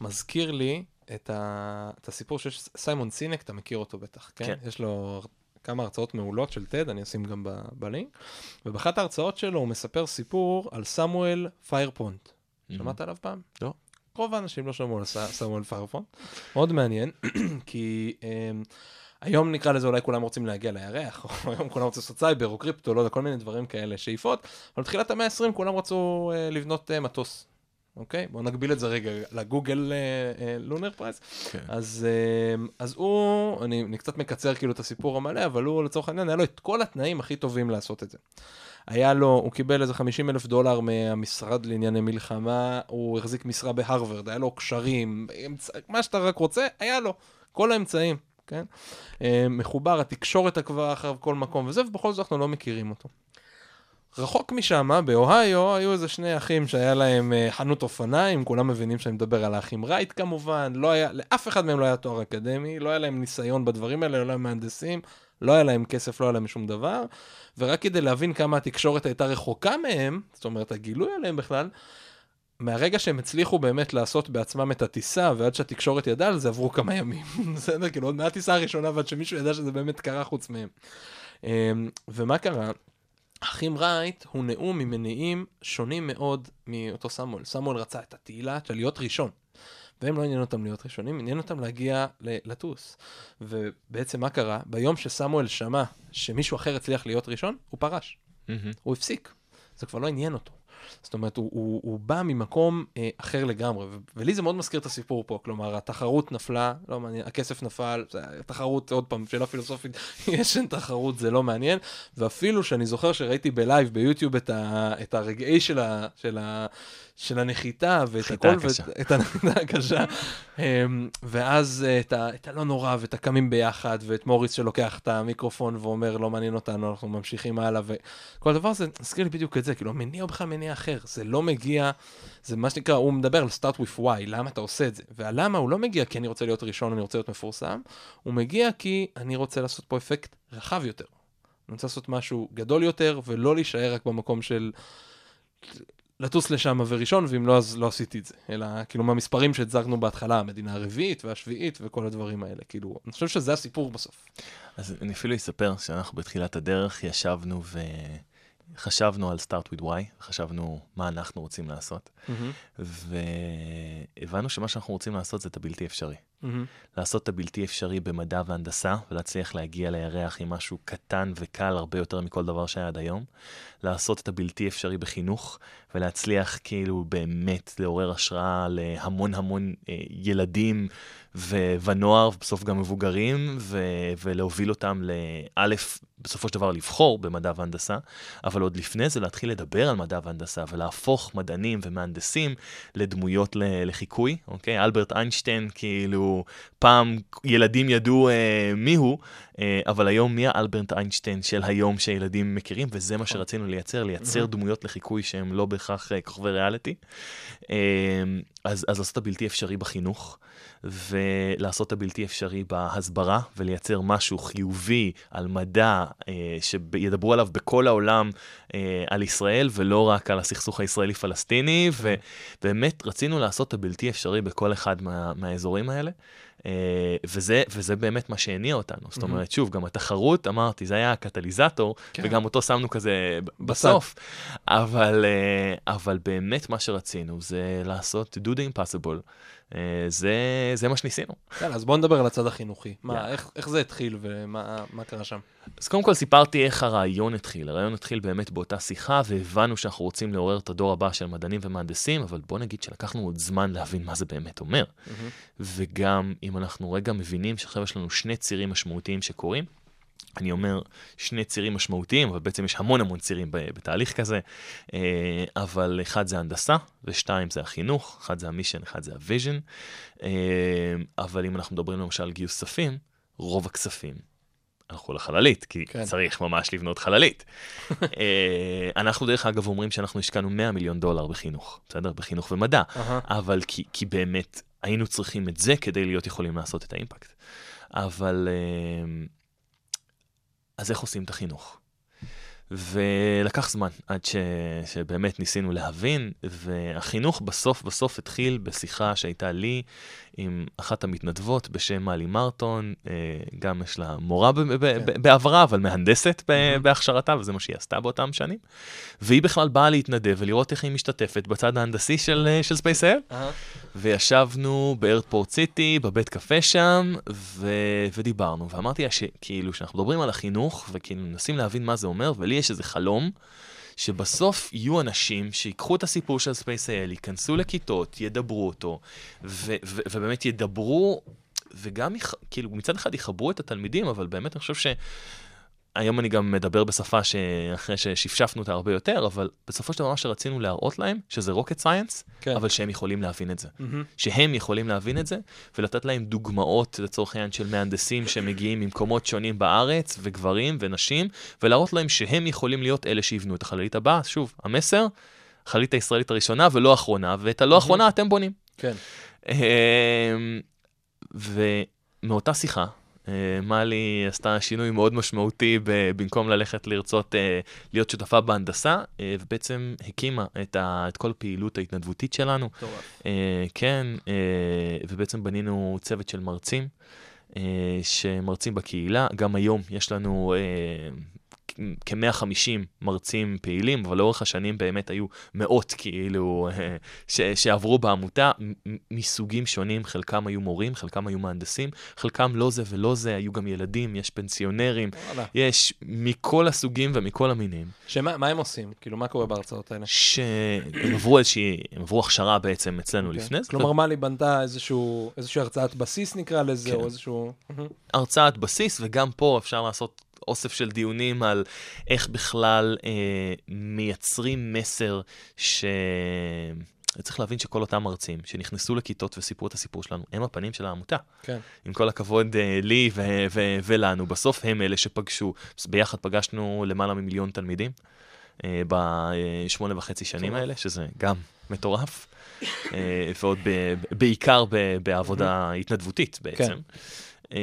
מזכיר לי את, ה... את הסיפור שיש סיימון סינק, אתה מכיר אותו בטח, כן? כן. יש לו כמה הרצאות מעולות של TED, אני אשים גם ב... בלינק, ובאחת ההרצאות שלו הוא מספר סיפור על סמואל פיירפונט. שמעת עליו פעם? לא. רוב האנשים לא שמעו על סמואל פיירפונט. מאוד מעניין, כי אמ, היום נקרא לזה אולי כולם רוצים להגיע לירח, או היום כולם רוצים לעשות סייבר או קריפטו, לא יודע, כל מיני דברים כאלה, שאיפות, אבל בתחילת המאה ה-20 כולם רצו אה, לבנות אה, מטוס. אוקיי? בואו נקביל את זה רגע ל Google Lunar XPRIZE. כן. אז, אה, אז הוא, אני, אני קצת מקצר כאילו את הסיפור המלא, אבל הוא לצורך העניין, היה לו את כל התנאים הכי טובים לעשות את זה. היה לו, הוא קיבל איזה 50 אלף דולר מהמשרד לענייני מלחמה, הוא החזיק משרה בהרווארד, היה לו קשרים, אמצעים, מה שאתה רק רוצה, היה לו. כל האמצעים, כן? אה, מחובר, התקשורת עקבה אחריו כל מקום וזה, ובכל זאת אנחנו לא מכירים אותו. רחוק משם, באוהיו, היו איזה שני אחים שהיה להם uh, חנות אופניים, כולם מבינים שאני מדבר על האחים רייט כמובן, לא היה, לאף אחד מהם לא היה תואר אקדמי, לא היה להם ניסיון בדברים האלה, לא להם מהנדסים, לא היה להם כסף, לא היה להם שום דבר, ורק כדי להבין כמה התקשורת הייתה רחוקה מהם, זאת אומרת, הגילוי עליהם בכלל, מהרגע שהם הצליחו באמת לעשות בעצמם את הטיסה, ועד שהתקשורת ידעה על זה, עברו כמה ימים. בסדר? כאילו, עוד מהטיסה הראשונה ועד שמישהו ידע שזה באמת קרה חוץ מהם. אמ, ומה קרה? אחים רייט הוא נאום ממניעים שונים מאוד מאותו סמואל. סמואל רצה את התהילה של להיות ראשון. והם לא עניין אותם להיות ראשונים, עניין אותם להגיע לטוס. ובעצם מה קרה? ביום שסמואל שמע שמישהו אחר הצליח להיות ראשון, הוא פרש. Mm-hmm. הוא הפסיק. זה כבר לא עניין אותו. זאת אומרת, הוא, הוא, הוא בא ממקום אה, אחר לגמרי, ו- ולי זה מאוד מזכיר את הסיפור פה, כלומר, התחרות נפלה, לא מעניין, הכסף נפל, התחרות, עוד פעם, שאלה פילוסופית, יש אין תחרות, זה לא מעניין, ואפילו שאני זוכר שראיתי בלייב ביוטיוב את, ה, את הרגעי של, ה, של, ה, של הנחיתה, ואת הכל, ואת הנחיתה הקשה, אמ, ואז אה, את, ה, את הלא נורא, ואת הקמים ביחד, ואת מוריס שלוקח את המיקרופון ואומר, לא מעניין אותנו, אנחנו ממשיכים הלאה, וכל הדבר הזה, מזכיר לי בדיוק את זה, כאילו, המניע הוא בכלל מניע אחר, זה לא מגיע, זה מה שנקרא, הוא מדבר על start with why, למה אתה עושה את זה, והלמה הוא לא מגיע כי אני רוצה להיות ראשון, אני רוצה להיות מפורסם, הוא מגיע כי אני רוצה לעשות פה אפקט רחב יותר. אני רוצה לעשות משהו גדול יותר, ולא להישאר רק במקום של לטוס לשם וראשון, ואם לא, אז לא עשיתי את זה. אלא כאילו מהמספרים שהצגנו בהתחלה, המדינה הרביעית והשביעית וכל הדברים האלה. כאילו, אני חושב שזה הסיפור בסוף. אז אני אפילו אספר שאנחנו בתחילת הדרך ישבנו ו... חשבנו על start with why, חשבנו מה אנחנו רוצים לעשות, mm-hmm. והבנו שמה שאנחנו רוצים לעשות זה את הבלתי אפשרי. Mm-hmm. לעשות את הבלתי אפשרי במדע והנדסה, ולהצליח להגיע לירח עם משהו קטן וקל הרבה יותר מכל דבר שהיה עד היום. לעשות את הבלתי אפשרי בחינוך, ולהצליח כאילו באמת לעורר השראה להמון המון אה, ילדים ו- ונוער, ובסוף גם מבוגרים, ו- ולהוביל אותם לאלף, בסופו של דבר לבחור במדע והנדסה, אבל עוד לפני זה להתחיל לדבר על מדע והנדסה ולהפוך מדענים ומהנדסים לדמויות לחיקוי, אוקיי? אלברט איינשטיין, כאילו, פעם ילדים ידעו אה, מיהו, אבל היום מי האלברט איינשטיין של היום שילדים מכירים, וזה מה נכון. שרצינו לייצר, לייצר דמויות לחיקוי שהם לא בהכרח אה, כוכבי ריאליטי. אה, אז, אז לעשות את הבלתי אפשרי בחינוך. ולעשות את הבלתי אפשרי בהסברה ולייצר משהו חיובי על מדע אה, שידברו עליו בכל העולם אה, על ישראל ולא רק על הסכסוך הישראלי-פלסטיני, ובאמת רצינו לעשות את הבלתי אפשרי בכל אחד מה, מהאזורים האלה. Uh, וזה, וזה באמת מה שהניע אותנו. זאת אומרת, שוב, גם התחרות, אמרתי, זה היה הקטליזטור, כן. וגם אותו שמנו כזה בסוף. אבל, uh, אבל באמת מה שרצינו זה לעשות do the impossible. Uh, זה, זה מה שניסינו. יאללה, אז בוא נדבר על הצד החינוכי. מה, איך, איך זה התחיל ומה קרה שם? אז קודם כל סיפרתי איך הרעיון התחיל. הרעיון התחיל באמת באותה שיחה, והבנו שאנחנו רוצים לעורר את הדור הבא של מדענים ומהנדסים, אבל בוא נגיד שלקחנו עוד זמן להבין מה זה באמת אומר. Mm-hmm. וגם אם אנחנו רגע מבינים שעכשיו יש לנו שני צירים משמעותיים שקורים, אני אומר שני צירים משמעותיים, אבל בעצם יש המון המון צירים בתהליך כזה, אה, אבל אחד זה הנדסה, ושתיים זה החינוך, אחד זה ה mission, אחד זה ה vision, אה, אבל אם אנחנו מדברים למשל על גיוס כספים, רוב הכספים הלכו לחללית, כי כן. צריך ממש לבנות חללית. אה, אנחנו דרך אגב אומרים שאנחנו השקענו 100 מיליון דולר בחינוך, בסדר? בחינוך ומדע, uh-huh. אבל כי, כי באמת היינו צריכים את זה כדי להיות יכולים לעשות את האימפקט. אבל... אז איך עושים את החינוך? ולקח זמן עד ש... שבאמת ניסינו להבין, והחינוך בסוף בסוף התחיל בשיחה שהייתה לי עם אחת המתנדבות בשם מאלי מרטון, אה, גם יש לה מורה כן. בעברה, אבל מהנדסת בהכשרתה, וזה מה שהיא עשתה באותם שנים. והיא בכלל באה להתנדב ולראות איך היא משתתפת בצד ההנדסי של, אה, של SpaceIL. וישבנו באיירפורט סיטי, בבית קפה שם, ו... ודיברנו, ואמרתי לה שכאילו, שאנחנו מדברים על החינוך, וכאילו מנסים להבין מה זה אומר, ולי יש איזה חלום. שבסוף יהיו אנשים שיקחו את הסיפור של SpaceIL, ייכנסו לכיתות, ידברו אותו, ו- ו- ובאמת ידברו, וגם, כאילו, מצד אחד יחברו את התלמידים, אבל באמת אני חושב ש... היום אני גם מדבר בשפה שאחרי ששפשפנו אותה הרבה יותר, אבל בסופו של דבר מה שרצינו להראות להם, שזה rocket science, כן. אבל שהם יכולים להבין את זה. מהמם. שהם יכולים להבין את זה, ולתת להם דוגמאות, לצורך העניין, של מהנדסים שמגיעים ממקומות שונים בארץ, וגברים ונשים, ולהראות להם שהם יכולים להיות אלה שיבנו את החללית הבאה. שוב, המסר, החללית הישראלית הראשונה ולא האחרונה, ואת הלא האחרונה אתם בונים. כן. אמ, ומאותה שיחה, מאלי עשתה שינוי מאוד משמעותי ב- במקום ללכת לרצות אה, להיות שותפה בהנדסה, אה, ובעצם הקימה את, ה, את כל הפעילות ההתנדבותית שלנו. מטורף. אה, כן, אה, ובעצם בנינו צוות של מרצים, אה, שמרצים בקהילה. גם היום יש לנו אה, כ-150 מרצים פעילים, אבל לאורך השנים באמת היו מאות כאילו אה, ש- שעברו בעמותה מסוגים שונים, חלקם היו מורים, חלקם היו מהנדסים, חלקם לא זה ולא זה, היו גם ילדים, יש פנסיונרים, וואלה. יש מכל הסוגים ומכל המינים. שמה מה הם עושים? כאילו, מה קורה בהרצאות האלה? שהם עברו איזושהי, הם עברו הכשרה בעצם אצלנו אוקיי. לפני זה. כלומר, מאלי בנתה איזשהו, איזושהי הרצאת בסיס נקרא לזה, כן. או איזשהו... הרצאת בסיס, וגם פה אפשר לעשות אוסף של דיונים על איך בכלל אה, מייצרים מסר ש... צריך להבין שכל אותם מרצים שנכנסו לכיתות וסיפרו את הסיפור שלנו, הם הפנים של העמותה. כן. עם כל הכבוד אה, לי ו- ו- ולנו, בסוף הם אלה שפגשו. ביחד פגשנו למעלה ממיליון תלמידים אה, בשמונה וחצי שנים. האלה, שזה גם מטורף, אה, ועוד ב- בעיקר ב- בעבודה התנדבותית בעצם. אה,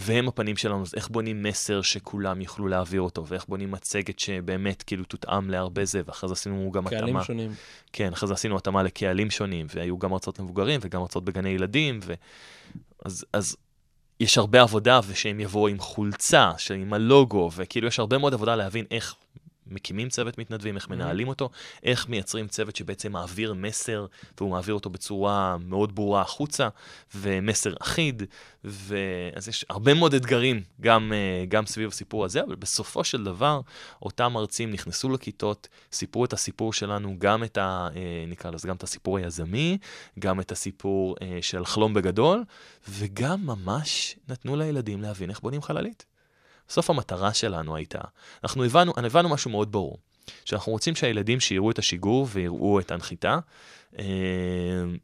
והם הפנים שלנו, אז איך בונים מסר שכולם יוכלו להעביר אותו, ואיך בונים מצגת שבאמת כאילו תותאם להרבה זה, ואחרי זה עשינו גם קהלים התאמה. שונים. כן, אחרי זה עשינו התאמה לקהלים שונים, והיו גם הרצאות למבוגרים וגם הרצאות בגני ילדים, ו... אז, אז יש הרבה עבודה, ושהם יבואו עם חולצה, עם הלוגו, וכאילו יש הרבה מאוד עבודה להבין איך מקימים צוות מתנדבים, איך מנהלים אותו, איך מייצרים צוות שבעצם מעביר מסר, והוא מעביר אותו בצורה מאוד ברורה החוצה, ומסר אחיד, ואז יש הרבה מאוד אתגרים גם, אה, גם סביב הסיפור הזה, אבל בסופו של דבר, אותם מרצים נכנסו לכיתות, סיפרו את הסיפור שלנו, גם את ה... אה, נקרא לזה, גם את הסיפור היזמי, גם את הסיפור אה, של חלום בגדול, וגם ממש נתנו לילדים להבין איך בונים חללית. בסוף המטרה שלנו הייתה, אנחנו הבנו, הבנו משהו מאוד ברור, שאנחנו רוצים שהילדים שיראו את השיגור ויראו את הנחיתה, אה,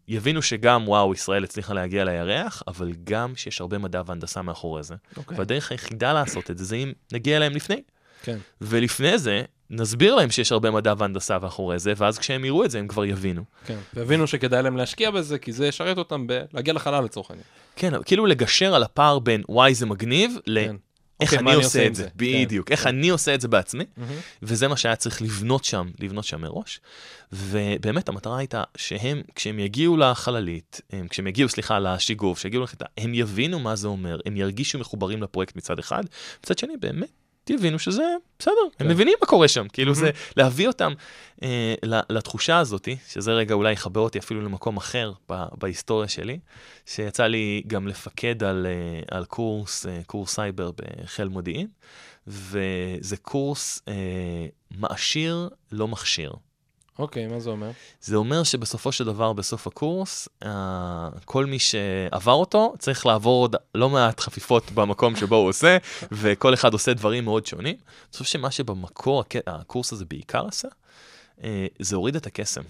יבינו שגם, וואו, ישראל הצליחה להגיע לירח, אבל גם שיש הרבה מדע והנדסה מאחורי זה. אוקיי. והדרך היחידה לעשות את זה, זה אם נגיע אליהם לפני. כן. ולפני זה, נסביר להם שיש הרבה מדע והנדסה מאחורי זה, ואז כשהם יראו את זה, הם כבר יבינו. כן. והבינו שכדאי להם להשקיע בזה, כי זה ישרת אותם ב-להגיע לחלל לצורך העניין. כן, כאילו לגשר על הפער בין וואי זה מגניב, ל... כן. איך מה אני עושה את זה, זה? בדיוק, כן, איך כן. אני עושה את זה בעצמי. וזה מה שהיה צריך לבנות שם, לבנות שם מראש. ובאמת המטרה הייתה שהם, כשהם יגיעו לחללית, הם, כשהם יגיעו, סליחה, לשיגור, כשיגיעו לחיטה, הם יבינו מה זה אומר, הם ירגישו מחוברים לפרויקט מצד אחד, מצד שני באמת יבינו שזה בסדר, כן. הם מבינים מה קורה שם, כאילו Mhm. זה להביא אותם אה, לתחושה הזאת, שזה רגע אולי יחבר אותי אפילו למקום אחר ב- בהיסטוריה שלי, שיצא לי גם לפקד על, אה, על קורס, אה, קורס סייבר בחיל מודיעין, וזה קורס אה, מעשיר, לא מכשיר. אוקיי, מה זה אומר? זה אומר שבסופו של דבר, בסוף הקורס, אה, כל מי שעבר אותו צריך לעבור עוד לא מעט חפיפות במקום שבו הוא עושה, וכל אחד עושה דברים מאוד שונים. אני חושב שמה שבמקור הק- הקורס הזה בעיקר עשה, אה, זה הוריד את הקסם.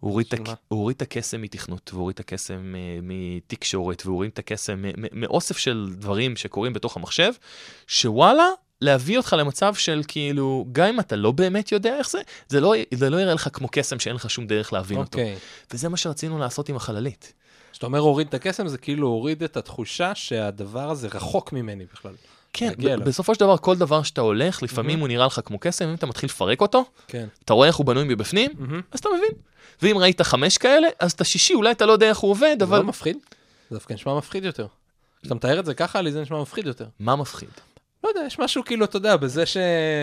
הוא הוריד, את של הק... מה? הוא הוריד את הקסם מתכנות, והוא הוריד את הקסם אה, מתקשורת, והוא הוריד את הקסם מאוסף של דברים שקורים בתוך המחשב, שוואלה, להביא אותך למצב של כאילו, גם אם אתה לא באמת יודע איך זה, זה לא, זה לא יראה לך כמו קסם שאין לך שום דרך להבין אותו. אוקיי. וזה מה שרצינו לעשות עם החללית. כשאתה אומר הוריד את הקסם, זה כאילו הוריד את התחושה שהדבר הזה רחוק ממני בכלל. כן, ב-. בסופו של דבר, כל דבר שאתה הולך, לפעמים מהמם. הוא נראה לך כמו קסם, אם אתה מתחיל לפרק אותו, כן. אתה רואה איך הוא בנוי מבפנים, מהמם. אז אתה מבין. ואם ראית חמש כאלה, אז את השישי, אולי אתה לא יודע איך הוא עובד, זה אבל... לא מפחיד? זה דווקא נשמע מפחיד יותר. כשאתה מתאר את זה ככה, לי זה נשמע מפחיד יותר. מה מפחיד? לא יודע, יש משהו כאילו, אתה יודע, בזה ש...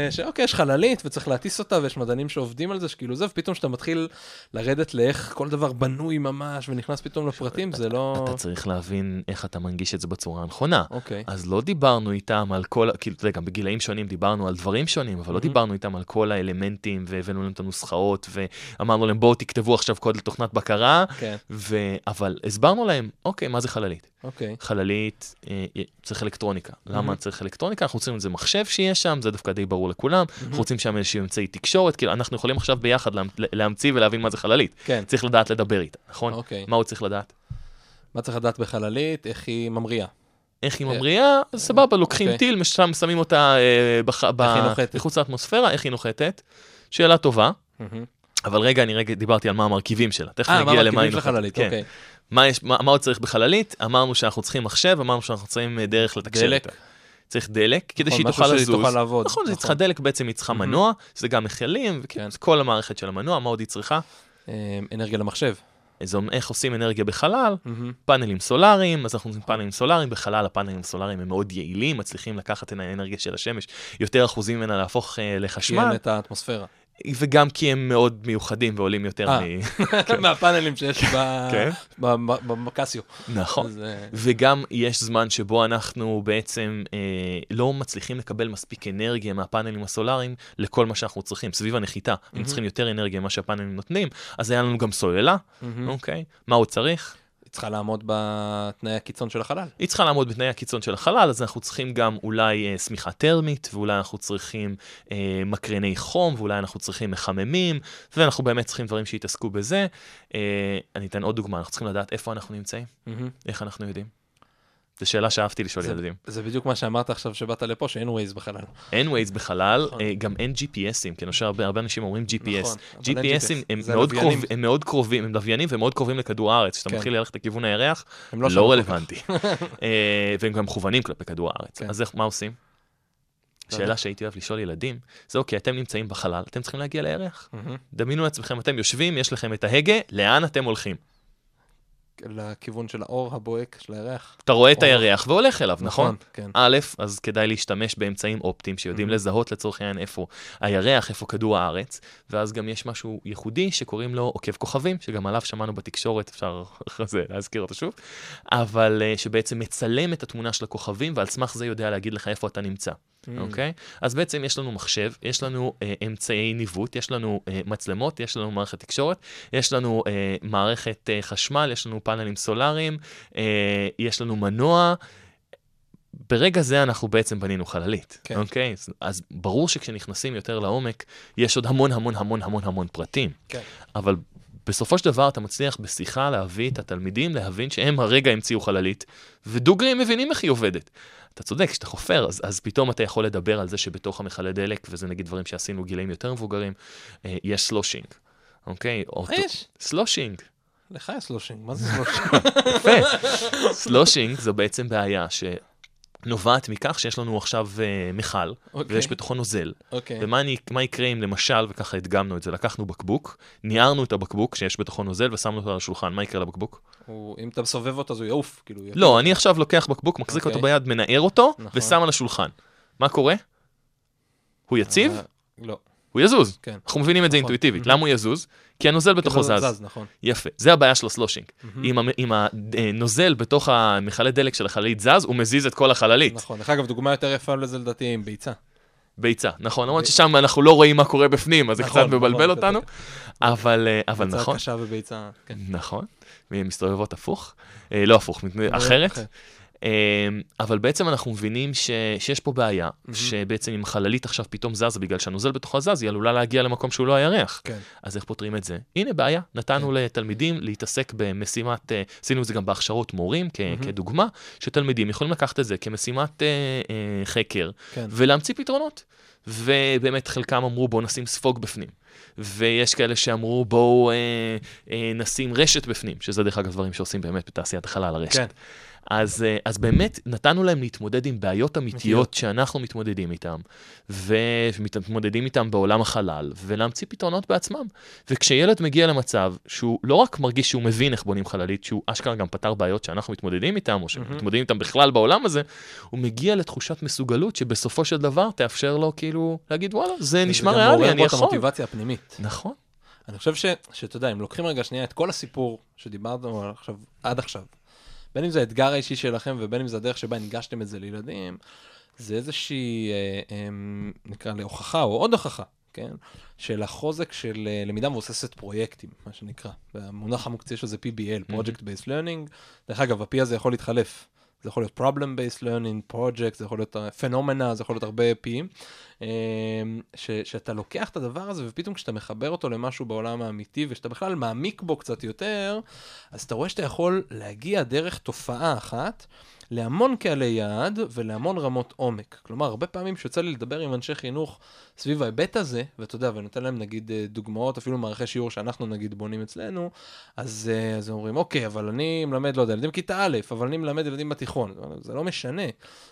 שאוקיי, יש חללית וצריך להטיס אותה, ויש מדענים שעובדים על זה, שכאילו זה, ופתאום כשאתה מתחיל לרדת לאיך כל דבר בנוי ממש, ונכנס פתאום לפרטים, זה לא... אתה צריך להבין איך אתה מנגיש את זה בצורה הנכונה. אוקיי. אז לא דיברנו איתם על כל, כאילו, אתה יודע, גם בגילאים שונים דיברנו על דברים שונים, אבל לא מהמם. דיברנו איתם על כל האלמנטים, והבאנו להם את הנוסחאות, ואמרנו להם, בואו תכתבו עכשיו קוד לתוכנת בקרה, כן, ו... אבל הסברנו להם, אוקיי, מה זה חללית? אוקיי. חללית, אה, צריך אלקטרוניקה. למה מהמם. צריך אלקטרוניקה? אנחנו רוצים איזה מחשב שיהיה שם, זה דווקא די ברור לכולם. אנחנו רוצים שם איזשהו אמצעי תקשורת, כאילו, אנחנו יכולים עכשיו ביחד לה- להמציא ולהבין מה זה חללית. כן, צריך לדעת לדבר איתה, נכון? אוקיי. מה הוא צריך לדעת? מה צריך לדעת בחללית, איך היא ממריאה. איך היא אה, ממריאה, אז סבבה, לוקחים אוקיי. טיל, שם שמים אותה אה, בח- נוחתת? מחוץ לאטמוספירה, איך היא נוחתת? שאלה טובה, מהמם. אבל רגע, אני רגע דיברתי על מה המרכיבים שלה, תכף אה, מה נגיע למה היא המרכיבים של נוחתת. חללית, כן. אוקיי. מה יש- מה מה עוד צריך בחללית? אמרנו שאנחנו צריכים מחשב, אמרנו שאנחנו צריכים אה, דרך לתקשר דלק. איתה. צריך דלק, כדי נכון, שהיא משהו תוכל שהיא לזוז. תוכל לעבוד. נכון, היא צריכה דלק, בעצם היא צריכה מנוע, זה גם מכלים, כן. כל המערכת של המנוע, מה עוד היא צריכה? אה, אנרגיה למחשב. אז איך עושים אנרגיה בחלל? מהמם. פאנלים סולאריים, אז אנחנו עושים פאנלים סולאריים, בחלל הפאנלים הסולאריים הם מאוד יעילים, מצליחים לקחת את האנרגיה של השמש, יותר אחוזים ממנה להפוך אה, כי אין לחשמל, את האטמוספירה. וגם כי הם מאוד מיוחדים ועולים יותר אה. מ... מהפאנלים שיש כן. ב- בקסיו. נכון. אה, וגם יש זמן שבו אנחנו בעצם אה, לא מצליחים לקבל מספיק אנרגיה מהפאנלים הסולאריים לכל מה שאנחנו צריכים. סביב הנחיתה, אם צריכים יותר אנרגיה ממה שהפאנלים נותנים, אז היה לנו גם סוללה. אוקיי? מה הוא צריך? היא צריכה לעמוד בתנאי הקיצון של החלל. היא צריכה לעמוד בתנאי הקיצון של החלל, אז אנחנו צריכים גם אולי אה, שמיכה טרמית, ואולי אנחנו צריכים אה, מקרני חום, ואולי אנחנו צריכים מחממים, ואנחנו באמת צריכים דברים שיתעסקו בזה. אה, אני אתן עוד דוגמה, אנחנו צריכים לדעת איפה אנחנו נמצאים, מהמם. איך אנחנו יודעים. זו שאלה שאהבתי לשאול זה- ילדים. זה בדיוק מה שאמרת עכשיו שבאת לפה, שאין ווייז בחלל. אין ווייז בחלל, נכון. אה, גם אין GPSים, כן, עכשיו הרבה, הרבה אנשים אומרים GPS. נכון, GPSים GPS. הם מאוד, לוויינים. קרוב, הם מאוד קרובים, הם לוויינים והם מאוד קרובים לכדור הארץ. כשאתה כן. מתחיל ללכת לכיוון הירח, הם לא לא רלוונטי. אה, והם גם מכוונים כלפי כדור הארץ. כן. אז איך, מה עושים? לא שאלה. שהייתי אוהב לשאול ילדים, זה אוקיי, אתם נמצאים בחלל, אתם צריכים להגיע לירח. דמיינו לעצמכם, אתם יושבים, יש לכם את ההגה, לאן אתם הולכים? לכיוון של האור הבוהק של הירח. אתה רואה את הירח והולך אליו, נכון? כן. א', אז כדאי להשתמש באמצעים אופטיים שיודעים Mhm. לזהות לצורך העניין איפה הירח, איפה כדור הארץ, ואז גם יש משהו ייחודי שקוראים לו עוקב כוכבים, שגם עליו שמענו בתקשורת, אפשר אחרי זה להזכיר אותו שוב, אבל אה, שבעצם מצלם את התמונה של הכוכבים, ועל סמך זה יודע להגיד לך איפה אתה נמצא, Mm. אוקיי? אז בעצם יש לנו מחשב, יש לנו אה, אמצעי ניווט, יש לנו אה, מצלמות, יש לנו מערכת תקשורת, יש לנו אה, מערכת אה, חשמל, יש לנו פאנלים סולאריים, אה, יש לנו מנוע. ברגע זה אנחנו בעצם בנינו חללית, כן. אוקיי? אז, אז ברור שכשנכנסים יותר לעומק, יש עוד המון המון המון המון המון פרטים. כן. אבל בסופו של דבר אתה מצליח בשיחה להביא את התלמידים להבין שהם הרגע המציאו חללית, ודוגרי הם מבינים איך היא עובדת. אתה צודק, כשאתה חופר, אז, אז פתאום אתה יכול לדבר על זה שבתוך המכלי דלק, וזה נגיד דברים שעשינו גילאים יותר מבוגרים, אה, יש sloshing, אוקיי? יש? sloshing. לך יש sloshing, מה זה sloshing? יפה. sloshing זו בעצם בעיה שנובעת מכך שיש לנו עכשיו uh, מכל, אוקיי. ויש בתוכו נוזל. אוקיי. ומה אני, יקרה אם למשל, וככה הדגמנו את זה, לקחנו בקבוק, ניערנו את הבקבוק שיש בתוכו נוזל ושמנו אותו על השולחן, מה יקרה לבקבוק? הוא- אם אתה מסובב אותו אז הוא יעוף, כאילו. לא, אני עכשיו לוקח בקבוק, מחזיק אוקיי. אותו ביד, מנער אותו, נכון. ושם על השולחן. מה קורה? הוא יציב? אה, לא. הוא יזוז. כן. אנחנו מבינים את זה נכון. אינטואיטיבית. למה הוא יזוז? כי הנוזל בתוכו כאילו, זז. נכון. יפה, זה הבעיה של הסלושינג. אם הנוזל בתוך המכלי דלק של החללית זז, הוא מזיז את כל החללית. נכון. דרך אגב, דוגמה יותר יפה לזה לדעתי עם ביצה. ביצה, נכון, למרות ששם אנחנו לא רואים מה קורה בפנים, אז זה נכון, קצת מבלבל נכון, אותנו, אבל אה, אבל ביצה נכון, קשה וביצה, כן. נכון, מסתובבות הפוך, אה, לא הפוך, מת- אחרת. אה, אבל בעצם אנחנו מבינים ש- שיש פה בעיה, מהמם. שבעצם אם חללית עכשיו פתאום זזה בגלל שהנוזל בתוכה זז, היא עלולה להגיע למקום שהוא לא הירח. כן. אז איך פותרים את זה? הנה בעיה, נתנו לתלמידים להתעסק במשימת, אה, עשינו את זה גם בהכשרות מורים כ- מהמם. כדוגמה, שתלמידים יכולים לקחת את זה כמשימת אה, אה, חקר כן. ולהמציא פתרונות. ובאמת חלקם אמרו בואו נשים ספוג בפנים. ויש כאלה שאמרו בואו אה, אה, נשים רשת בפנים, שזה דרך אגב דברים שעושים באמת בתעשיית החלל, הרשת. כן. אז, אה, אז באמת נתנו להם להתמודד עם בעיות אמיתיות שאנחנו מתמודדים איתן, ומתמודדים איתן בעולם החלל, ולהמציא פתרונות בעצמם. וכשילד מגיע למצב שהוא לא רק מרגיש שהוא מבין איך בונים חללית, שהוא אשכרה גם פתר בעיות שאנחנו מתמודדים איתן, או שמתמודדים איתן בכלל בעולם הזה, הוא מגיע לתחושת מסוגלות שבסופו של דבר תאפשר לו כאילו להגיד וואלה, זה נשמע ריאלי, אני זה גם מעורר את יכול. המוטיבציה הפנימית. נכון. אני חושב ש, שאתה יודע, אם לוקחים רגע שנייה את כל הסיפור שדיברנו עכשיו, עד עכשיו, בין אם זה האתגר האישי שלכם ובין אם זה הדרך שבה הנגשתם את זה לילדים, זה איזושהי, אה, אה, נקרא להוכחה, או עוד הוכחה, כן? של החוזק של אה, למידה מבוססת פרויקטים, מה שנקרא. והמונח המוקצה שלו זה PBL, Project Based Learning. דרך אגב, ה-P הזה יכול להתחלף. זה יכול להיות Problem Based Learning, Project, זה יכול להיות פנומנה, זה יכול להיות הרבה P'ים. אה, ש, שאתה לוקח את הדבר הזה ופתאום כשאתה מחבר אותו למשהו בעולם האמיתי ושאתה בכלל מעמיק בו קצת יותר, אז אתה רואה שאתה יכול להגיע דרך תופעה אחת להמון קהלי יעד ולהמון רמות עומק. כלומר, הרבה פעמים שיוצא לי לדבר עם אנשי חינוך סביב ההיבט הזה, ואתה יודע, ואני נותן להם נגיד אה, דוגמאות, אפילו מערכי שיעור שאנחנו נגיד בונים אצלנו, אז, אה, אז אומרים, אוקיי, אבל אני מלמד, לא יודע, ילדים בכיתה א', אבל אני מלמד ילדים בתיכון. זה לא משנה.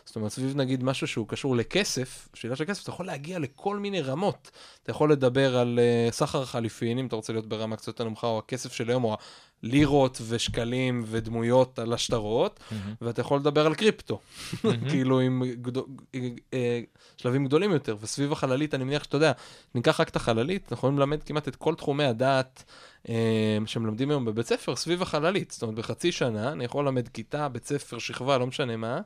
זאת אומרת, סביב נגיד משהו שהוא קשור לכסף, שאלה של כסף, אתה יכול להגיע לכל מיני רמות. אתה יכול לדבר על uh, סחר חליפין, אם אתה רוצה להיות ברמה קצת יותר נמוכה, או הכסף של היום, או לירות ושקלים ודמויות על השטרות, mm-hmm. ואתה יכול לדבר על קריפטו, mm-hmm. כאילו עם גדול, אה, שלבים גדולים יותר, וסביב החללית אני מניח שאתה יודע, ניקח רק את החללית, אנחנו יכולים ללמד כמעט את כל תחומי הדעת אה, שמלמדים היום בבית ספר סביב החללית, זאת אומרת בחצי שנה אני יכול ללמד כיתה, בית ספר, שכבה, לא משנה מה.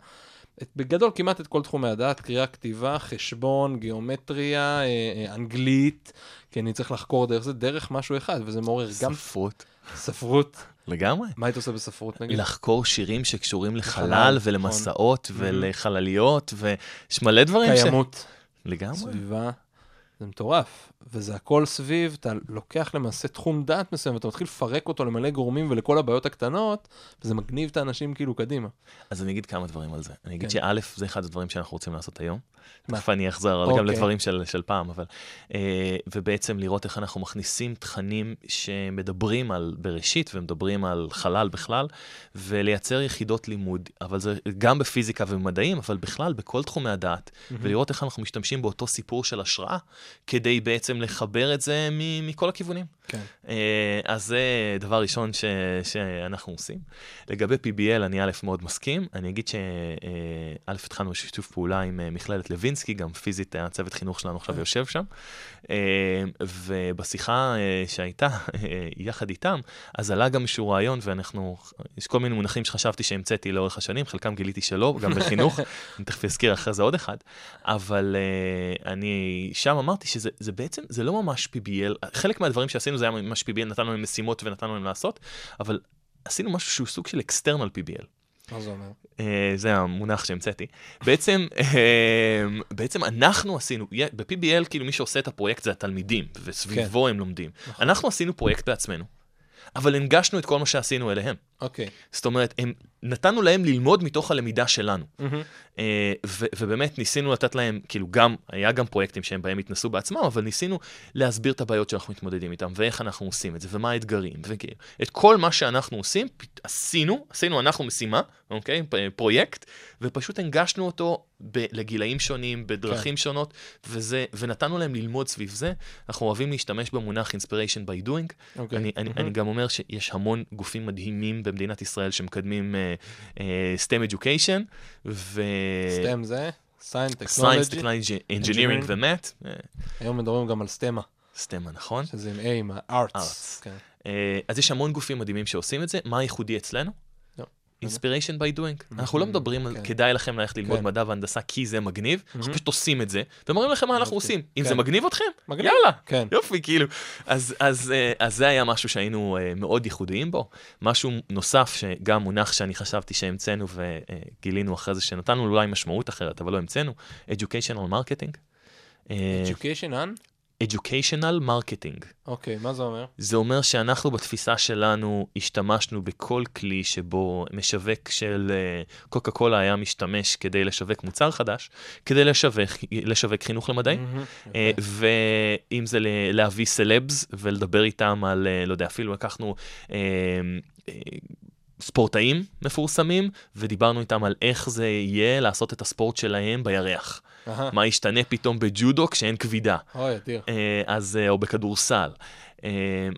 את, בגדול כמעט את כל תחומי הדעת, קריאה, כתיבה, חשבון, גיאומטריה, אה, אה, אנגלית, כי אני צריך לחקור דרך זה, דרך משהו אחד, וזה מעורר גם... ספרות. ספרות. לגמרי. מה היית עושה בספרות נגיד? לחקור שירים שקשורים לחלל לחלל, ולמסעות נכון. ולחלליות, ויש מלא דברים ש... קיימות, לגמרי. סביבה, זה מטורף. וזה הכל סביב, אתה לוקח למעשה תחום דעת מסוים, ואתה מתחיל לפרק אותו למלא גורמים ולכל הבעיות הקטנות, וזה מגניב את האנשים כאילו קדימה. אז אני אגיד כמה דברים על זה. אני אגיד כן. שא', זה אחד הדברים שאנחנו רוצים לעשות היום. תכף אני אחזור גם אוקיי. לדברים של, של פעם, אבל... אה, ובעצם לראות איך אנחנו מכניסים תכנים שמדברים על בראשית ומדברים על חלל בכלל, ולייצר יחידות לימוד, אבל זה גם בפיזיקה ובמדעים, אבל בכלל בכל תחומי הדעת, ולראות איך אנחנו משתמשים באותו סיפור של השראה, כדי בעצם לחבר את זה מ- מכל הכיוונים. כן. אה, אז זה דבר ראשון ש, שאנחנו עושים. לגבי PBL, אני א' מאוד מסכים. אני אגיד שא', התחלנו בשיתוף פעולה עם אה, מכללת לוינסקי, גם פיזית הצוות חינוך שלנו עכשיו יושב שם. אה, ובשיחה אה, שהייתה אה, יחד איתם, אז עלה גם איזשהו רעיון, ואנחנו, יש כל מיני מונחים שחשבתי שהמצאתי לאורך השנים, חלקם גיליתי שלא, גם בחינוך, אני תכף אזכיר אחרי זה עוד אחד, אבל אני שם אמרתי שזה זה בעצם, זה לא ממש PBL, חלק מהדברים שעשינו זה היה ממש PBL, נתנו להם משימות ונתנו להם לעשות, אבל עשינו משהו שהוא סוג של external PBL. מה זה אומר? Uh, זה המונח שהמצאתי. בעצם, uh, בעצם אנחנו עשינו, ב-PBL כאילו מי שעושה את הפרויקט זה התלמידים, וסביבו הם לומדים. אנחנו עשינו פרויקט בעצמנו, אבל הנגשנו את כל מה שעשינו אליהם. אוקיי. זאת אומרת, הם, נתנו להם ללמוד מתוך הלמידה שלנו. אה, ו- ובאמת ניסינו לתת להם, כאילו גם, היה גם פרויקטים שהם בהם התנסו בעצמם, אבל ניסינו להסביר את הבעיות שאנחנו מתמודדים איתם, ואיך אנחנו עושים את זה, ומה האתגרים, וכאילו, את כל מה שאנחנו עושים, עשינו, עשינו אנחנו משימה, אוקיי? פרויקט, ופשוט הנגשנו אותו ב- לגילאים שונים, בדרכים שונות, וזה, ונתנו להם ללמוד סביב זה. אנחנו אוהבים להשתמש במונח inspiration by doing. אוקיי. אני, אני, אני גם אומר שיש המון גופים מדהימים במדינת ישראל שמקדמים uh, uh, STEM education, ו... סטם זה? Science, טכנולוגי. Technology, Engineering Engineering. ו-Math, uh, היום מדברים גם על סטמה, STEM נכון. שזה עם A, עם ה-arts. Arts. כן. אז יש המון גופים מדהימים שעושים את זה. מה הייחודי אצלנו? Inspiration by doing. אנחנו לא מדברים על כן. כדאי לכם ללכת ללמוד כן. מדע והנדסה כי זה מגניב, אנחנו פשוט עושים את זה, ומראים לכם מה אנחנו אוקיי. עושים. אם כן. זה מגניב אתכם. יאללה, כן. יופי, כאילו. אז, אה, אז זה היה משהו שהיינו אה, מאוד ייחודיים בו. משהו נוסף, שגם מונח שאני חשבתי שהמצאנו וגילינו אחרי זה, שנתנו לו אולי משמעות אחרת, אבל לא המצאנו, educational marketing. אה, Education on? Educational marketing. אוקיי, מה זה אומר? זה אומר שאנחנו בתפיסה שלנו השתמשנו בכל כלי שבו משווק של קוקה קולה היה משתמש כדי לשווק מוצר חדש, כדי לשווק, לשווק חינוך למדעים. מהמם, אה, יפה. ואם זה להביא סלבס ולדבר איתם על, אה, לא יודע, אפילו לקחנו אה, אה, ספורטאים מפורסמים, ודיברנו איתם על איך זה יהיה לעשות את הספורט שלהם בירח. מה ישתנה פתאום בג'ודו כשאין כבידה, אוי, אדיר. אה, אז, אה, או בכדורסל. אה,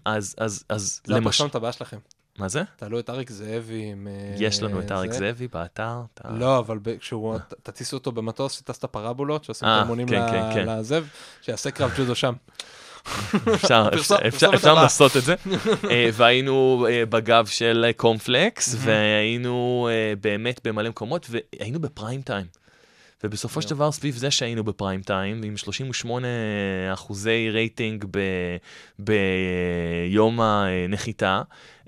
אז, אז, אז זה הפרסומת הבאה שלכם. מה זה? תעלו את אריק זאבי עם... יש לנו את אריק. זאבי באתר. לא, אבל כשהוא, ת- תטיסו אותו במטוס שטס את הפרבולות, שעושים את האימונים כן, כן, כן. לזאבי, שיעשה קרב ג'ודו שם. אפשר. לעשות את זה. והיינו בגב של קומפלקס, והיינו באמת במלא מקומות, והיינו בפריים טיים. ובסופו של דבר, סביב זה שהיינו בפריים טיים, עם 38 אחוזי רייטינג ב- ביום הנחיתה,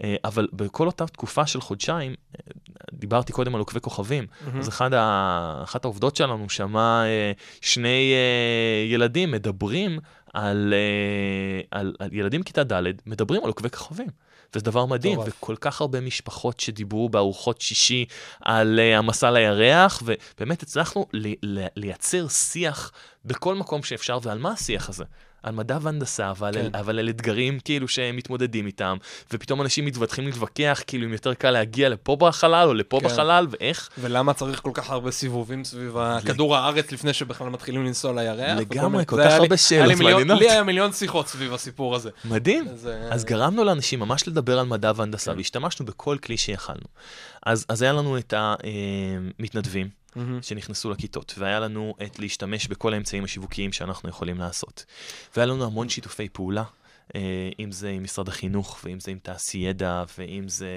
אה, אבל בכל אותה תקופה של חודשיים, אה, דיברתי קודם על עוקבי כוכבים, אז אחד ה... אחת העובדות שלנו שמע אה, שני ילדים מדברים על, על, על ילדים בכיתה ד' מדברים על עוקבי כוכבים. וזה דבר מדהים, מטורף. וכל כך הרבה משפחות שדיברו בארוחות שישי על uh, המסע לירח, ובאמת הצלחנו ל- ל- לייצר שיח בכל מקום שאפשר, ועל מה השיח הזה? על מדע והנדסה, אבל, כן. כן. אבל על אתגרים כאילו שהם מתמודדים איתם, ופתאום אנשים מתחילים להתווכח, כאילו אם יותר קל להגיע לפה בחלל או לפה כן. בחלל, ואיך. ולמה צריך כל כך הרבה סיבובים סביב כדור הארץ לפני שבכלל מתחילים לנסוע לירח? לגמרי, כל כך הרבה שאלות מעניינות. לי היה מיליון שיחות סביב הסיפור הזה. מדהים. אז, אה, אז גרמנו לאנשים ממש לדבר על מדע והנדסה, כן. והשתמשנו בכל כלי שיכלנו. אז, אז היה לנו את המתנדבים מהמם. שנכנסו לכיתות, והיה לנו את להשתמש בכל האמצעים השיווקיים שאנחנו יכולים לעשות. והיה לנו המון שיתופי פעולה. אה, אם זה עם משרד החינוך, ואם זה עם תעשיידע, ואם זה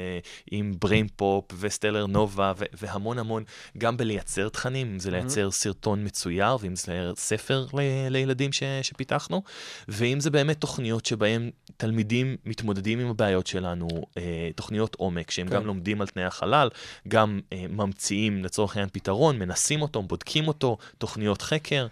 עם בריים פופ וסטלר נובה, ו- והמון המון, גם בלייצר תכנים, אם זה לייצר סרטון מצויר, ואם זה לייצר ספר ל- לילדים ש- שפיתחנו, ואם זה באמת תוכניות שבהן תלמידים מתמודדים עם הבעיות שלנו, אה, תוכניות עומק, שהם כן. גם לומדים על תנאי החלל, גם אה, ממציאים לצורך העניין פתרון, מנסים אותו, בודקים אותו, תוכניות חקר.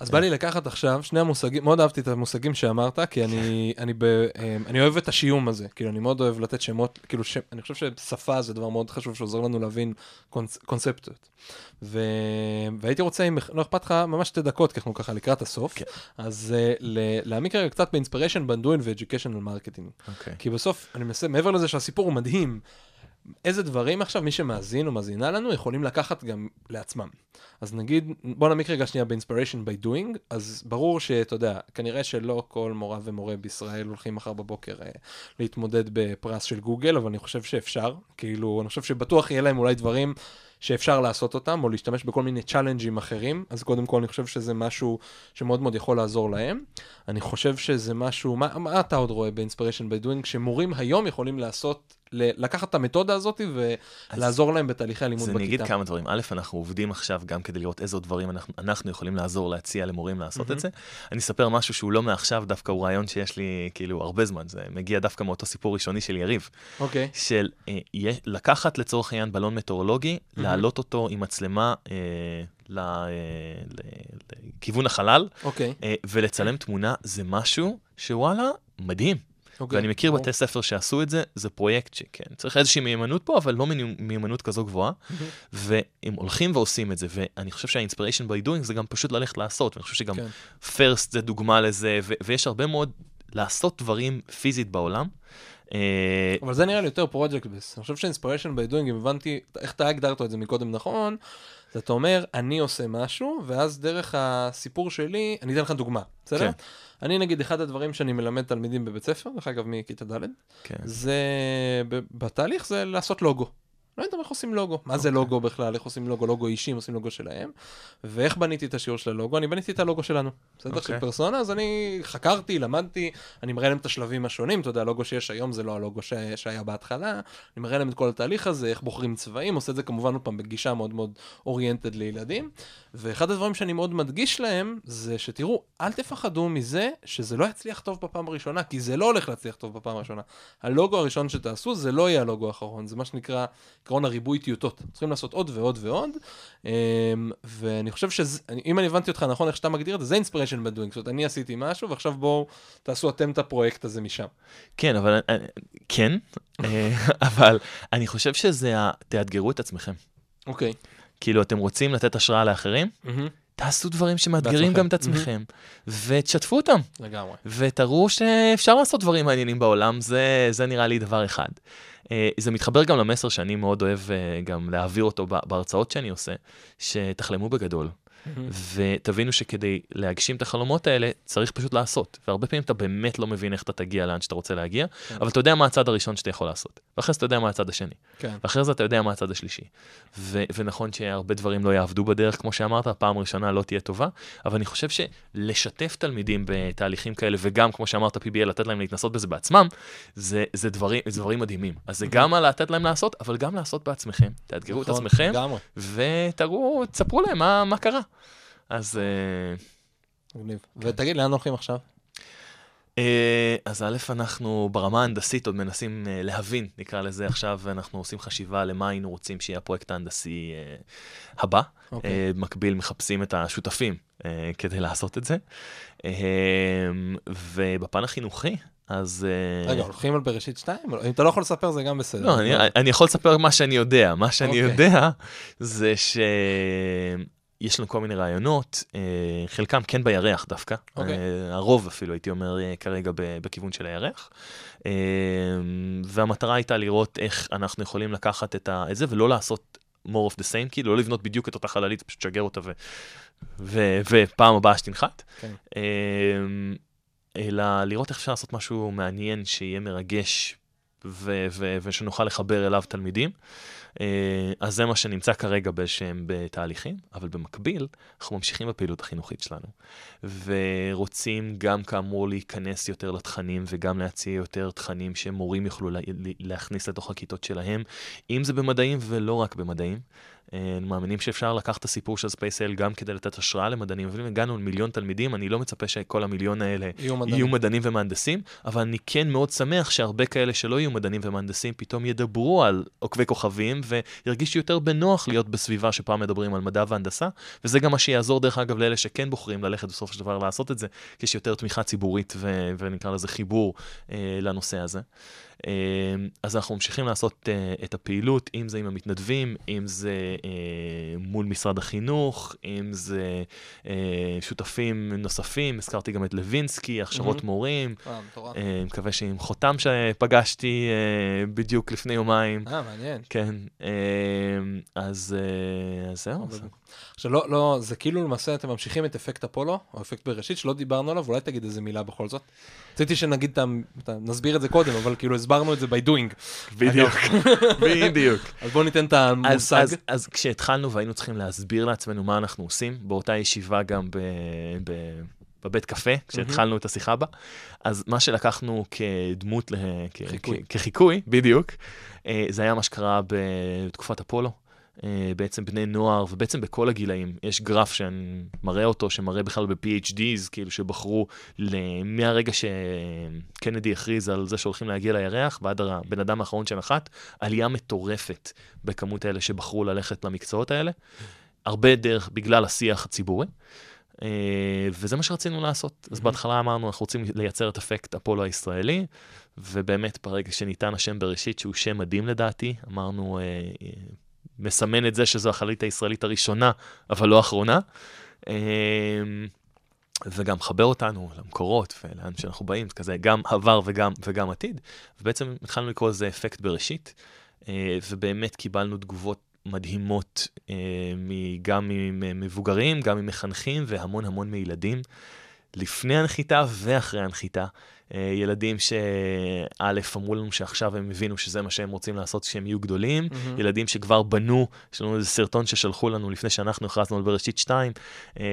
אז בא לי לקחת עכשיו שני המושגים, מאוד אהבתי את המושגים שאמרת, כי אני, אני, ב, אמ, אני אוהב את השיום הזה, כאילו אני מאוד אוהב לתת שמות, כאילו ש, אני חושב ששפה זה דבר מאוד חשוב שעוזר לנו להבין קונצ, קונספטיות. ו, והייתי רוצה, אם לא אכפת לך, ממש שתי דקות, כי אנחנו ככה לקראת הסוף, כן. אז uh, להעמיק רגע קצת ב inspiration bandwidth ו educational marketing. אוקיי. כי בסוף, אני מנסה, מעבר לזה שהסיפור הוא מדהים, איזה דברים עכשיו מי שמאזין או מאזינה לנו יכולים לקחת גם לעצמם. אז נגיד, בוא נעמיק רגע שנייה ב-inspiration by doing, אז ברור שאתה יודע, כנראה שלא כל מורה ומורה בישראל הולכים מחר בבוקר אה, להתמודד בפרס של גוגל, אבל אני חושב שאפשר, כאילו, אני חושב שבטוח יהיה להם אולי דברים שאפשר לעשות אותם, או להשתמש בכל מיני צ'אלנג'ים אחרים, אז קודם כל אני חושב שזה משהו שמאוד מאוד יכול לעזור להם. אני חושב שזה משהו, מה, מה אתה עוד רואה ב-inspiration by doing, שמורים היום יכולים לעשות, לקחת את המתודה הזאת ולעזור להם בתהליכי הלימוד אז בכיתה. אני אגיד כמה דברים. א', אנחנו עובדים עכשיו גם כדי לראות איזה דברים אנחנו, אנחנו יכולים לעזור להציע למורים לעשות את זה. אני אספר משהו שהוא לא מעכשיו, דווקא הוא רעיון שיש לי כאילו הרבה זמן, זה מגיע דווקא מאותו סיפור ראשוני של יריב, אוקיי, של אה, לקחת לצורך העניין בלון מטאורולוגי, להעלות אותו עם מצלמה אה, ל- אה, לכיוון החלל, אוקיי, אה, ולצלם תמונה, זה משהו שוואלה, מדהים. אוקיי. ואני מכיר. בתי ספר שעשו את זה, זה פרויקט שכן, צריך איזושהי מיומנות פה, אבל לא מיומ- מיומנות כזו גבוהה, והם הולכים ועושים את זה, ואני חושב שה-inspiration by doing זה גם פשוט ללכת לעשות, ואני חושב שגם כן. first זה דוגמה לזה, ויש הרבה מאוד לעשות דברים פיזית בעולם. אה, אבל זה נראה לי יותר פרויקט בס. אני חושב ש-inspiration by doing, אם הבנתי איך אתה הגדרת את זה מקודם נכון, זה אתה אומר, אני עושה משהו, ואז דרך הסיפור שלי, אני אתן לך דוגמה, בסדר? כן. אני נגיד, אחד הדברים שאני מלמד תלמידים בבית ספר, דרך אגב מכיתה ד', כן. זה, בתהליך זה לעשות לוגו. לא יודעת איך עושים לוגו. מה זה אוקיי. לוגו בכלל? איך עושים לוגו? לוגו אישי, עושים לוגו שלהם. ואיך בניתי את השיעור של הלוגו? אני בניתי את הלוגו שלנו. בסדר? של אוקיי. פרסונה, אז אני חקרתי, למדתי, אני מראה להם את השלבים השונים. אתה יודע, הלוגו שיש היום זה לא הלוגו ש... שהיה בהתחלה. אני מראה להם את כל התהליך הזה, איך בוחרים צבעים, עושה את זה כמובן עוד פעם בגישה מאוד מאוד אוריינטד לילדים. ואחד הדברים שאני מאוד מדגיש להם, זה שתראו, אל תפחדו מזה שזה לא יצליח טוב בפעם הראשונה, כי זה לא הולך להצליח טוב בפעם הראשונה. הלוגו הראשון שתעשו זה לא יהיה הלוגו האחרון, זה מה שנקרא עקרון הריבוי טיוטות. צריכים לעשות עוד ועוד ועוד, אמ, ואני חושב שאם אני הבנתי אותך נכון, איך שאתה מגדיר את זה, זה אינספיריישן בדואינג. זאת אומרת, אני עשיתי משהו, ועכשיו בואו תעשו אתם את הפרויקט הזה משם. כן, אבל, אה, כן, אה, אבל אני חושב שזה, תאתגרו את עצמכם. אוקיי. כאילו, אתם רוצים לתת השראה לאחרים? תעשו דברים שמאתגרים. גם את עצמכם, ותשתפו אותם, לגמרי. ותראו שאפשר לעשות דברים מעניינים בעולם, זה, זה נראה לי דבר אחד. אה, זה מתחבר גם למסר שאני מאוד אוהב אה, גם להעביר אותו בהרצאות שאני עושה, שתחלמו בגדול. ותבינו שכדי להגשים את החלומות האלה, צריך פשוט לעשות. והרבה פעמים אתה באמת לא מבין איך אתה תגיע לאן שאתה רוצה להגיע, אבל אתה יודע מה הצד הראשון שאתה יכול לעשות. ואחרי זה אתה יודע מה הצד השני. כן. ואחרי זה אתה יודע מה הצד השלישי. ו- ונכון שהרבה דברים לא יעבדו בדרך, כמו שאמרת, הפעם הראשונה לא תהיה טובה, אבל אני חושב שלשתף תלמידים בתהליכים כאלה, וגם, כמו שאמרת, PBL, לתת להם להתנסות בזה בעצמם, זה, זה, דברים, זה דברים מדהימים. אז זה גם על לתת להם לעשות, אבל גם לעשות בעצמכם. תאתגרו את נכון, עצמכם, לגמרי. ותראו, תספרו להם מה, מה קרה. אז, אה, מגניב. ותגיד, לאן הולכים עכשיו? אה, אז א', אנחנו ברמה ההנדסית עוד מנסים אה, להבין, נקרא לזה עכשיו, אנחנו עושים חשיבה למה היינו רוצים שיהיה הפרויקט ההנדסי אה, הבא. אוקיי. אה, במקביל מחפשים את השותפים כדי לעשות את זה. ובפן החינוכי, אז... רגע, הולכים על בראשית 2? אם אתה לא יכול לספר זה גם בסדר. לא, אני, אני יכול לספר מה שאני יודע. מה שאני אוקיי. יודע זה שיש לנו כל מיני רעיונות, אה, חלקם כן בירח דווקא. אוקיי. אה, הרוב אפילו, הייתי אומר, אה, כרגע בכיוון של הירח. והמטרה הייתה לראות איך אנחנו יכולים לקחת את ה- את זה ולא לעשות more of the same, כאילו לא לבנות בדיוק את אותה חללית, פשוט לשגר אותה ו- ו- ופעם הבאה שתנחת. כן. אה, אלא לראות איך אפשר לעשות משהו מעניין, שיהיה מרגש ו- ו- ושנוכל לחבר אליו תלמידים. אה, אז זה מה שנמצא כרגע שהם בתהליכים, אבל במקביל, אנחנו ממשיכים בפעילות החינוכית שלנו, ורוצים גם כאמור להיכנס יותר לתכנים וגם להציע יותר תכנים שמורים יוכלו לה- להכניס לתוך הכיתות שלהם, אם זה במדעים ולא רק במדעים. אה, מאמינים שאפשר לקחת את הסיפור של ספייסל גם כדי לתת השראה למדענים, אבל אם הגענו למיליון תלמידים, אני לא מצפה שכל המיליון האלה יהיו מדענים. יהיו מדענים ומהנדסים, אבל אני כן מאוד שמח שהרבה כאלה שלא יהיו מדענים ומהנדסים פתאום ידברו על עוקבי כוכבים וירגישו יותר בנוח להיות בסביבה שפעם מדברים על מדע והנדסה, וזה גם מה שיעזור דרך אגב לאלה שכן בוחרים ללכת בסופו של דבר לעשות את זה, כי יש יותר תמיכה ציבורית ו- ונקרא לזה חיבור אה, לנושא הזה. אה, אז אנחנו ממשיכים לעשות אה, את הפעילות, אם זה עם המתנדבים, אם זה אה, מול משרד החינוך, אם זה אה, שותפים נוספים, הזכרתי גם את לוינסקי, הכשרות מהמם. מורים, אה, מטורף. מקווה שעם חותם שפגשתי בדיוק לפני יומיים. אה, מעניין. כן, אז אה, אז זהו. עכשיו, לא, לא, זה כאילו למעשה אתם ממשיכים את אפקט אפולו, או אפקט בראשית, שלא דיברנו עליו, אולי תגיד איזה מילה בכל זאת. רציתי שנגיד, נסביר את זה קודם, אבל כאילו הסברנו את זה by doing. בדיוק, בדיוק. אז בואו ניתן את אז, המושג. אז, אז כשהתחלנו והיינו צריכים להסביר לעצמנו מה אנחנו עושים, באותה ישיבה גם ב, ב, בבית קפה, כשהתחלנו את השיחה בה, אז מה שלקחנו כדמות, ל, כ. כ, כחיקוי, בדיוק, אה, זה היה מה שקרה בתקופת אפולו. אה, בעצם בני נוער, ובעצם בכל הגילאים, יש גרף שאני מראה אותו, שמראה בכלל ב-PhDs, כאילו שבחרו מהרגע שקנדי הכריז על זה שהולכים להגיע לירח, ועד הבן אדם האחרון שנחת, עלייה מטורפת בכמות האלה שבחרו ללכת למקצועות האלה. הרבה דרך בגלל השיח הציבורי. אה, וזה מה שרצינו לעשות. אז בהתחלה אמרנו, אנחנו רוצים לייצר את אפקט אפולו הישראלי, ובאמת ברגע שניתן השם בראשית, שהוא שם מדהים לדעתי, אמרנו, אה, מסמן את זה שזו החללית הישראלית הראשונה, אבל לא האחרונה. אה, וגם מחבר אותנו למקורות ולאן שאנחנו באים, זה כזה גם עבר וגם, וגם עתיד. ובעצם התחלנו לקרוא לזה אפקט בראשית, אה, ובאמת קיבלנו תגובות מדהימות, אה, גם ממבוגרים, גם ממחנכים והמון המון מילדים, לפני הנחיתה ואחרי הנחיתה. אה, ילדים שא' אמרו לנו שעכשיו הם הבינו שזה מה שהם רוצים לעשות כשהם יהיו גדולים, מהמם. ילדים שכבר בנו, יש לנו איזה סרטון ששלחו לנו לפני שאנחנו הכרזנו על בראשית 2, אה,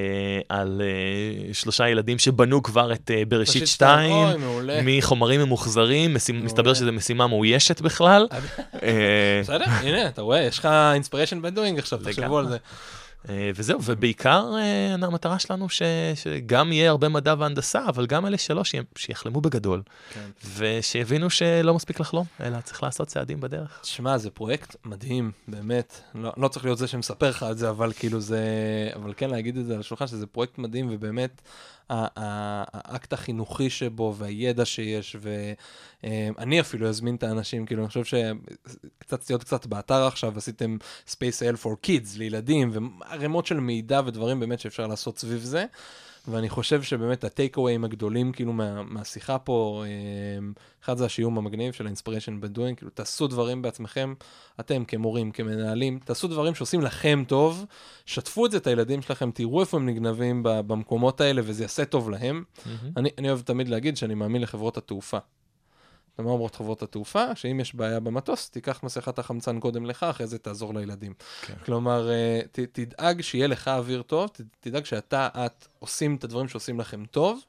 על אה, שלושה ילדים שבנו כבר את בראשית 2, אוי, מעולה. מחומרים ממוחזרים. מסתבר שזו משימה מאוישת בכלל. בסדר, הנה, אתה רואה, יש לך אינספיריישן בדואינג עכשיו, תחשבו. על זה. אה, וזהו, ובעיקר אה, המטרה שלנו ש, שגם יהיה הרבה מדע והנדסה, אבל גם אלה שלא, שיחלמו בגדול, כן. ושיבינו שלא מספיק לחלום, אלא צריך לעשות צעדים בדרך. תשמע, זה פרויקט מדהים, באמת. לא, לא צריך להיות זה שמספר לך את זה, אבל כאילו זה... אבל כן להגיד את זה על השולחן, שזה פרויקט מדהים, ובאמת, האקט החינוכי שבו, והידע שיש, ואני אפילו אזמין את האנשים, כאילו, אני חושב שקצצתי עוד קצת באתר עכשיו, עשיתם Space L for Kids לילדים, וערימות של מידע ודברים באמת שאפשר לעשות סביב זה. ואני חושב שבאמת הטייק אוויים הגדולים כאילו מה, מהשיחה פה, אה, אחד זה השיעור המגניב של ה-inspiration by doing, כאילו תעשו דברים בעצמכם, אתם כמורים, כמנהלים, תעשו דברים שעושים לכם טוב, שתפו את זה את הילדים שלכם, תראו איפה הם נגנבים במקומות האלה וזה יעשה טוב להם. אני, אני אוהב תמיד להגיד שאני מאמין לחברות התעופה. מה אומרות חברות התעופה? שאם יש בעיה במטוס, תיקח מסכת החמצן קודם לך, אחרי זה תעזור לילדים. כן. כלומר, אה, ת, תדאג שיהיה לך אוויר טוב, ת, תדאג שאתה, את, עושים את הדברים שעושים לכם טוב,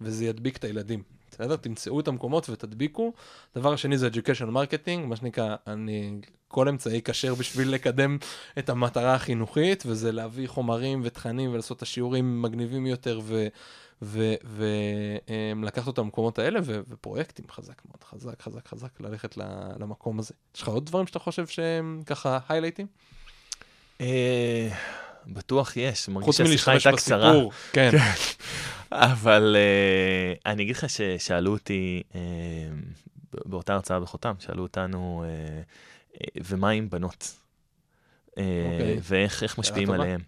וזה ידביק את הילדים. בסדר? תמצאו את המקומות ותדביקו. דבר השני זה education marketing, מה שנקרא, אני, כל אמצעי כשר בשביל לקדם את המטרה החינוכית, וזה להביא חומרים ותכנים ולעשות את השיעורים מגניבים יותר, ו... ולקחת אותם למקומות האלה, ו- ופרויקטים חזק מאוד, חזק, חזק, חזק, ללכת למקום הזה. יש לך עוד דברים שאתה חושב שהם ככה היילייטים? אה, בטוח יש, מרגיש שהשיחה הייתה קצרה. כן. אבל uh, אני אגיד לך ששאלו אותי, uh, באותה הרצאה בחותם, שאלו אותנו, uh, uh, ומה עם בנות? Uh, אוקיי. ואיך איך משפיעים. עליהם.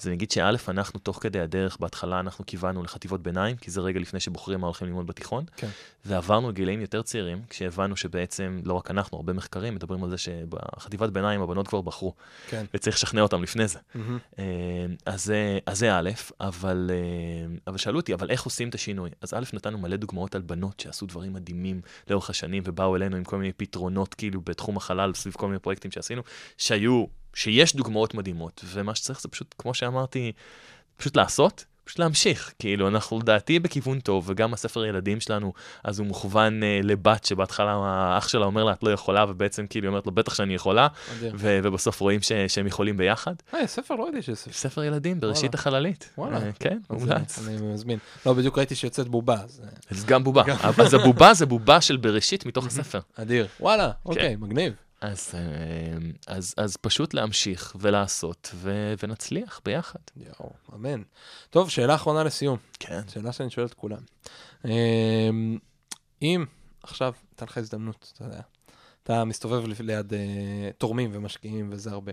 אז אני אגיד שא', אנחנו תוך כדי הדרך, בהתחלה אנחנו כיוונו לחטיבות ביניים, כי זה רגע לפני שבוחרים מה הולכים ללמוד בתיכון, כן. ועברנו לגילאים יותר צעירים, כשהבנו שבעצם, לא רק אנחנו, הרבה מחקרים מדברים על זה שבחטיבת ביניים הבנות כבר בחרו, כן. וצריך לשכנע אותם לפני זה. אה, אז זה- אז זה א', אבל, אה, אבל שאלו אותי, אבל איך עושים את השינוי? אז א', נתנו מלא דוגמאות על בנות שעשו דברים מדהימים לאורך השנים, ובאו אלינו עם כל מיני פתרונות, כאילו, בתחום החלל, סביב כל מיני פרויקטים שעשינו, שהיו, שיש דוגמאות מדהימות, ומה שצריך זה פשוט, כמו שאמרתי, פשוט לעשות. פשוט להמשיך, כאילו, אנחנו לדעתי בכיוון טוב, וגם הספר ילדים שלנו, אז הוא מוכוון אה, לבת שבהתחלה האח שלה אומר לה, את לא יכולה, ובעצם כאילו אומרת לו, בטח שאני יכולה. ו- ובסוף רואים ש- שהם יכולים ביחד. אה, ספר לא ידעתי שיש ספר. ספר ילדים בראשית וואלה. החללית. וואלה. אה, כן, מומלץ. אני מזמין. לא, בדיוק ראיתי שיוצאת בובה, אז אה, אז גם בובה. אז הבובה זה בובה של בראשית מתוך הספר. אדיר. וואלה, כן. אוקיי, מגניב. אז, אה, אז, אז פשוט להמשיך ולעשות, ו- ונצליח ביחד. יואו, אמן. טוב, שאלה אחרונה לסיום. כן. שאלה שאני שואל את כולם. אמ, אם עכשיו, הייתה לך הזדמנות, אתה יודע, אתה מסתובב ליד אה, תורמים ומשקיעים וזה הרבה.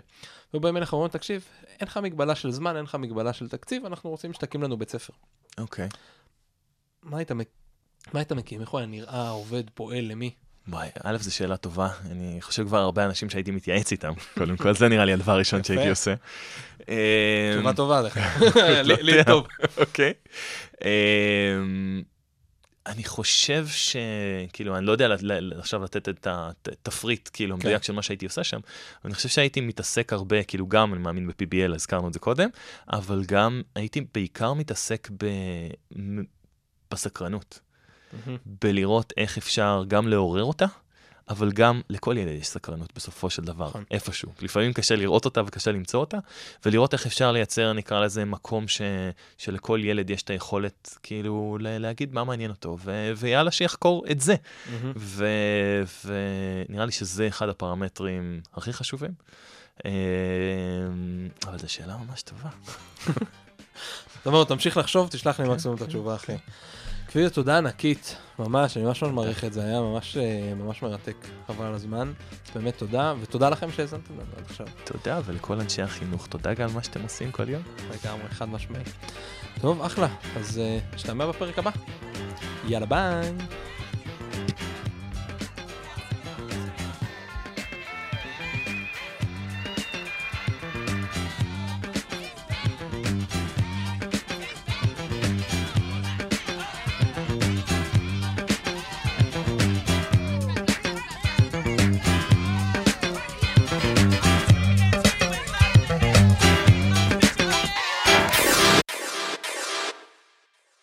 ובאים אליך ואומרים, תקשיב, אין לך מגבלה של זמן, אין לך מגבלה של תקציב, אנחנו רוצים שתקים לנו בית ספר. אוקיי. מק- מה היית מקים? איך הוא היה נראה, עובד, פועל, למי? וואי, א', זו שאלה טובה. אני חושב כבר הרבה אנשים שהייתי מתייעץ איתם. קודם כל, זה נראה לי הדבר הראשון. שהייתי עושה. תשובה טובה לך. לי. טוב. אוקיי. אמ, אני חושב ש... כאילו, אני לא יודע עכשיו לתת את התפריט, כאילו, כן. המדויק של מה שהייתי עושה שם, אבל אני חושב שהייתי מתעסק הרבה, כאילו, גם, אני מאמין ב-PBL, הזכרנו את זה קודם, אבל גם הייתי בעיקר מתעסק ב... בסקרנות, בלראות איך אפשר גם לעורר אותה, אבל גם לכל ילד יש סקרנות בסופו של דבר, נכון. איפשהו. לפעמים קשה לראות אותה וקשה למצוא אותה, ולראות איך אפשר לייצר, נקרא לזה, מקום ש... שלכל ילד יש את היכולת, כאילו, ל- להגיד מה מעניין אותו, ו... ויאללה שיחקור את זה. ו- ונראה לי שזה אחד הפרמטרים הכי חשובים. אה, אבל זו שאלה ממש טובה. זאת אומרת, תמשיך לחשוב, תשלח לי מקסימום את התשובה, אחי. כפיר, תודה ענקית, ממש, אני ממש ממש מעריך את זה, היה ממש אה, ממש מרתק, חבל על הזמן. באמת תודה, ותודה לכם שהאזנתם לנו עד עכשיו. תודה, ולכל אנשי החינוך, תודה גם על מה שאתם עושים כל יום. לגמרי, חד משמעי. טוב, אחלה, אז אה, נשתמע בפרק הבא. יאללה ביי.